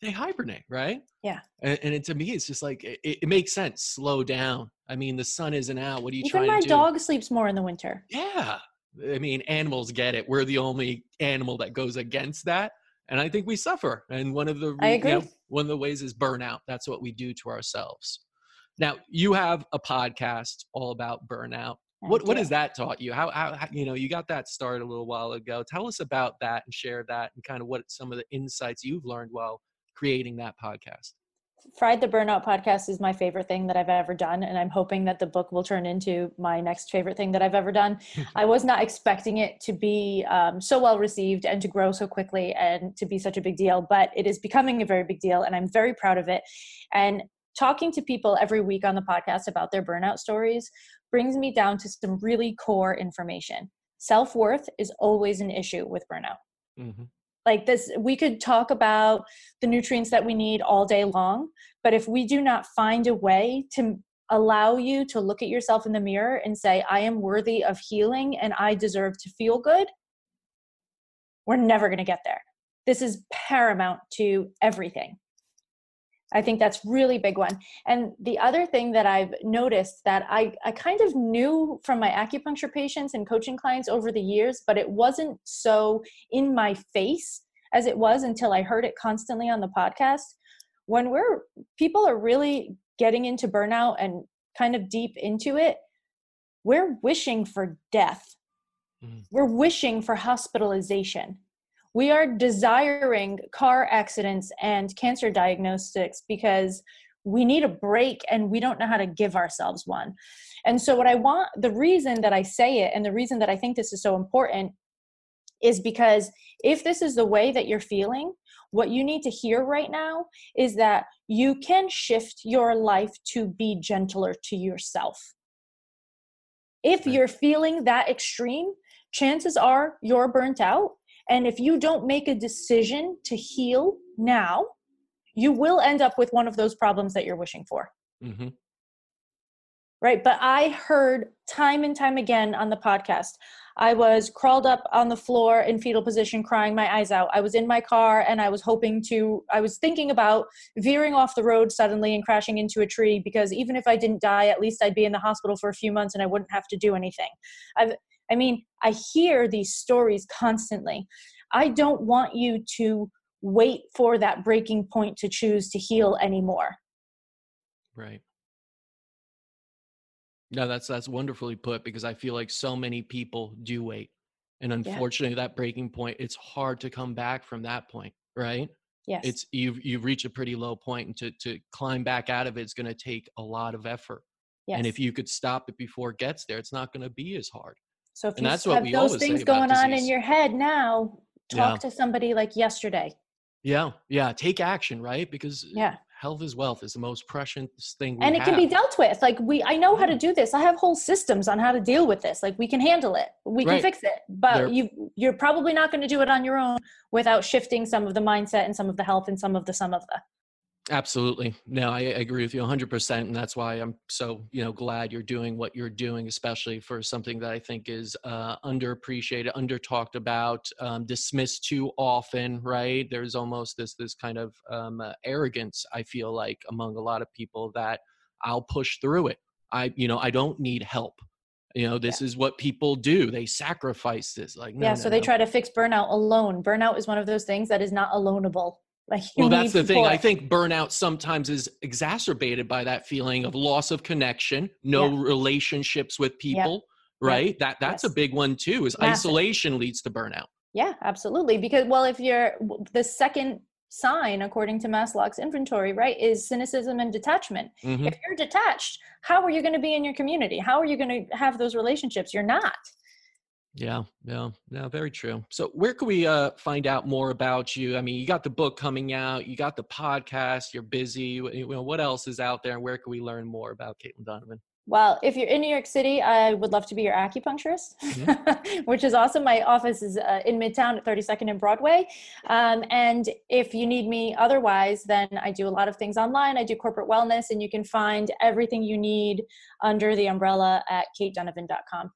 they hibernate right Yeah. and, and it, to me it's just like it, it makes sense slow down i mean the sun isn't out what are you Even trying my to do dog sleeps more in the winter. yeah. I mean, animals get it. We're the only animal that goes against that. And I think we suffer. And one of the re- you know, one of the ways is burnout. That's what we do to ourselves. Now, you have a podcast all about burnout. What what has that taught you? How, how how- you know you got that started a little while ago. Tell us about that and share that and kind of what some of the insights you've learned while creating that podcast. Fried the Burnout podcast is my favorite thing that I've ever done. And I'm hoping that the book will turn into my next favorite thing that I've ever done. <laughs> I was not expecting it to be um, so well received and to grow so quickly and to be such a big deal, but it is becoming a very big deal. And I'm very proud of it. And talking to people every week on the podcast about their burnout stories brings me down to some really core information. Self worth is always an issue with burnout Mhm. Like this we could talk about the nutrients that we need all day long but if we do not find a way to allow you to look at yourself in the mirror and say i am worthy of healing and i deserve to feel good we're never going to get there. This is paramount to everything i think that's really big one. And the other thing that i've noticed that i, I kind of knew from my acupuncture patients and coaching clients over the years but it wasn't so in my face as it was until i heard it constantly on the podcast. When we're people are really getting into burnout and kind of deep into it we're wishing for death. Mhm. we're wishing for hospitalization we are desiring car accidents and cancer diagnostics because we need a break and we don't know how to give ourselves one. And so, what I want, the reason that I say it and the reason that I think this is so important is because if this is the way that you're feeling, what you need to hear right now is that you can shift your life to be gentler to yourself. If you're feeling that extreme, chances are you're burnt out. And if you don't make a decision to heal now, you will end up with one of those problems that you're wishing for. Mhm. Right. But I heard time and time again on the podcast. I was crawled up on the floor in fetal position, crying my eyes out. I was in my car and I was hoping to, I was thinking about veering off the road suddenly and crashing into a tree because even if I didn't die, at least I'd be in the hospital for a few months and I wouldn't have to do anything. I've, I mean, I hear these stories constantly. I don't want you to wait for that breaking point to choose to heal anymore. Right. No, that's that's wonderfully put because I feel like so many people do wait. And unfortunately that breaking point, it's hard to come back from that point, right? Yes. It's you've you've reached a pretty low point and to to climb back out of it is gonna take a lot of effort. yes. And if you could stop it before it gets there, it's not gonna be as hard. So if And you have those things going on in your head now, talk Yeah. to somebody like yesterday. Yeah, yeah. Take action, right? Because uh, Yeah. health is wealth is the most precious thing we And it can be dealt with. Like we I know how to mm. do this. I have whole systems on how to deal with this. Like we can handle it. We can fix it. But There- you you're probably not going to do it on your own without shifting some of the mindset and some of the health and some of the some of the. Absolutely. No, I, I agree with you 100%. And that's why I'm so, you know, glad you're doing what you're doing, especially for something that I think is uh, underappreciated, under talked about, um, dismissed too often, right? There's almost this, this kind of um, uh, arrogance, I feel like, among a lot of people that I'll push through it. I, you know, I don't need help. You know, this is what people do. They sacrifice this. Like, no, yeah, no, so they no. try to fix burnout alone. Burnout is one of those things that is not aloneable. Like well that's the thing i think burnout sometimes is exacerbated by that feeling of loss of connection no Yeah. relationships with people right that that's a big one too is Massive. isolation leads to burnout Yeah, absolutely. Because well, if you're the second sign, according to Maslach's inventory, right, is cynicism and detachment. Mhm. If you're detached, how are you going to be in your community? How are you going to have those relationships? You're not. Yeah, yeah, yeah, very true. So, where can we uh, find out more about you? I mean, you got the book coming out, you got the podcast, you're busy. You know, what else is out there, and where can we learn more about Caitlin Donovan? Well, if you're in New York City, I would love to be your acupuncturist, <laughs> which is awesome. My office is uh, in Midtown at 32nd and Broadway. Um, and if you need me otherwise, then I do a lot of things online. I do corporate wellness, and you can find everything you need under the umbrella at katedonovan.com.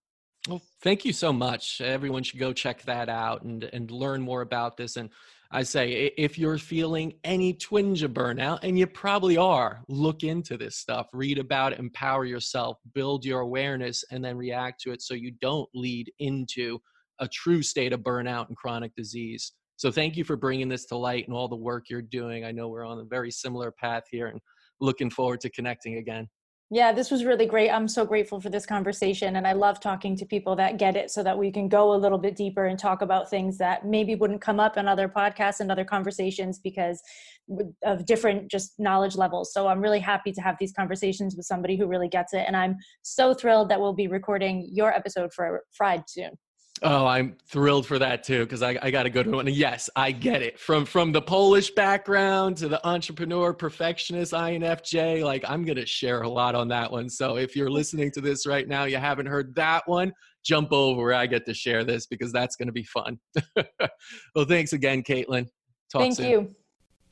Well, thank you so much. Everyone should go check that out and and learn more about this. And I say, if you're feeling any twinge of burnout, and you probably are, look into this stuff, read about it, empower yourself, build your awareness, and then react to it so you don't lead into a true state of burnout and chronic disease. So thank you for bringing this to light and all the work you're doing. I know we're on a very similar path here, and looking forward to connecting again. Yeah, this was really great. I'm so grateful for this conversation. And I love talking to people that get it so that we can go a little bit deeper and talk about things that maybe wouldn't come up in other podcasts and other conversations because of different just knowledge levels. So I'm really happy to have these conversations with somebody who really gets it. And I'm so thrilled that we'll be recording your episode for Fried soon. Oh, I'm thrilled for that too because I, I got to go to one. Yes, I get it. From from the Polish background to the entrepreneur, perfectionist, INFJ. Like I'm gonna share a lot on that one. So if you're listening to this right now, you haven't heard that one, jump over where I get to share this because that's gonna be fun. <laughs> well, thanks again, Caitlin. Talk Thank soon. you.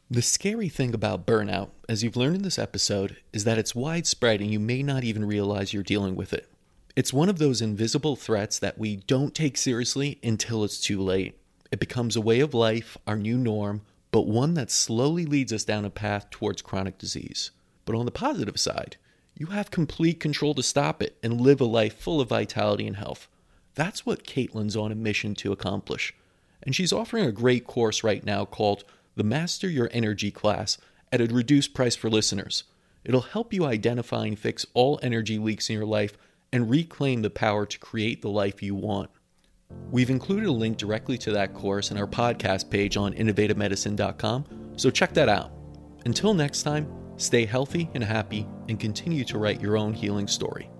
The scary thing about burnout, as you've learned in this episode, is that it's widespread and you may not even realize you're dealing with it. It's one of those invisible threats that we don't take seriously until it's too late. It becomes a way of life, our new norm, but one that slowly leads us down a path towards chronic disease. But on the positive side, you have complete control to stop it and live a life full of vitality and health. That's what Caitlin's on a mission to accomplish. And she's offering a great course right now called the Master Your Energy class at a reduced price for listeners. It'll help you identify and fix all energy leaks in your life and reclaim the power to create the life you want. We've included a link directly to that course in our podcast page on innovativemedicine.com, so check that out. Until next time, stay healthy and happy and continue to write your own healing story.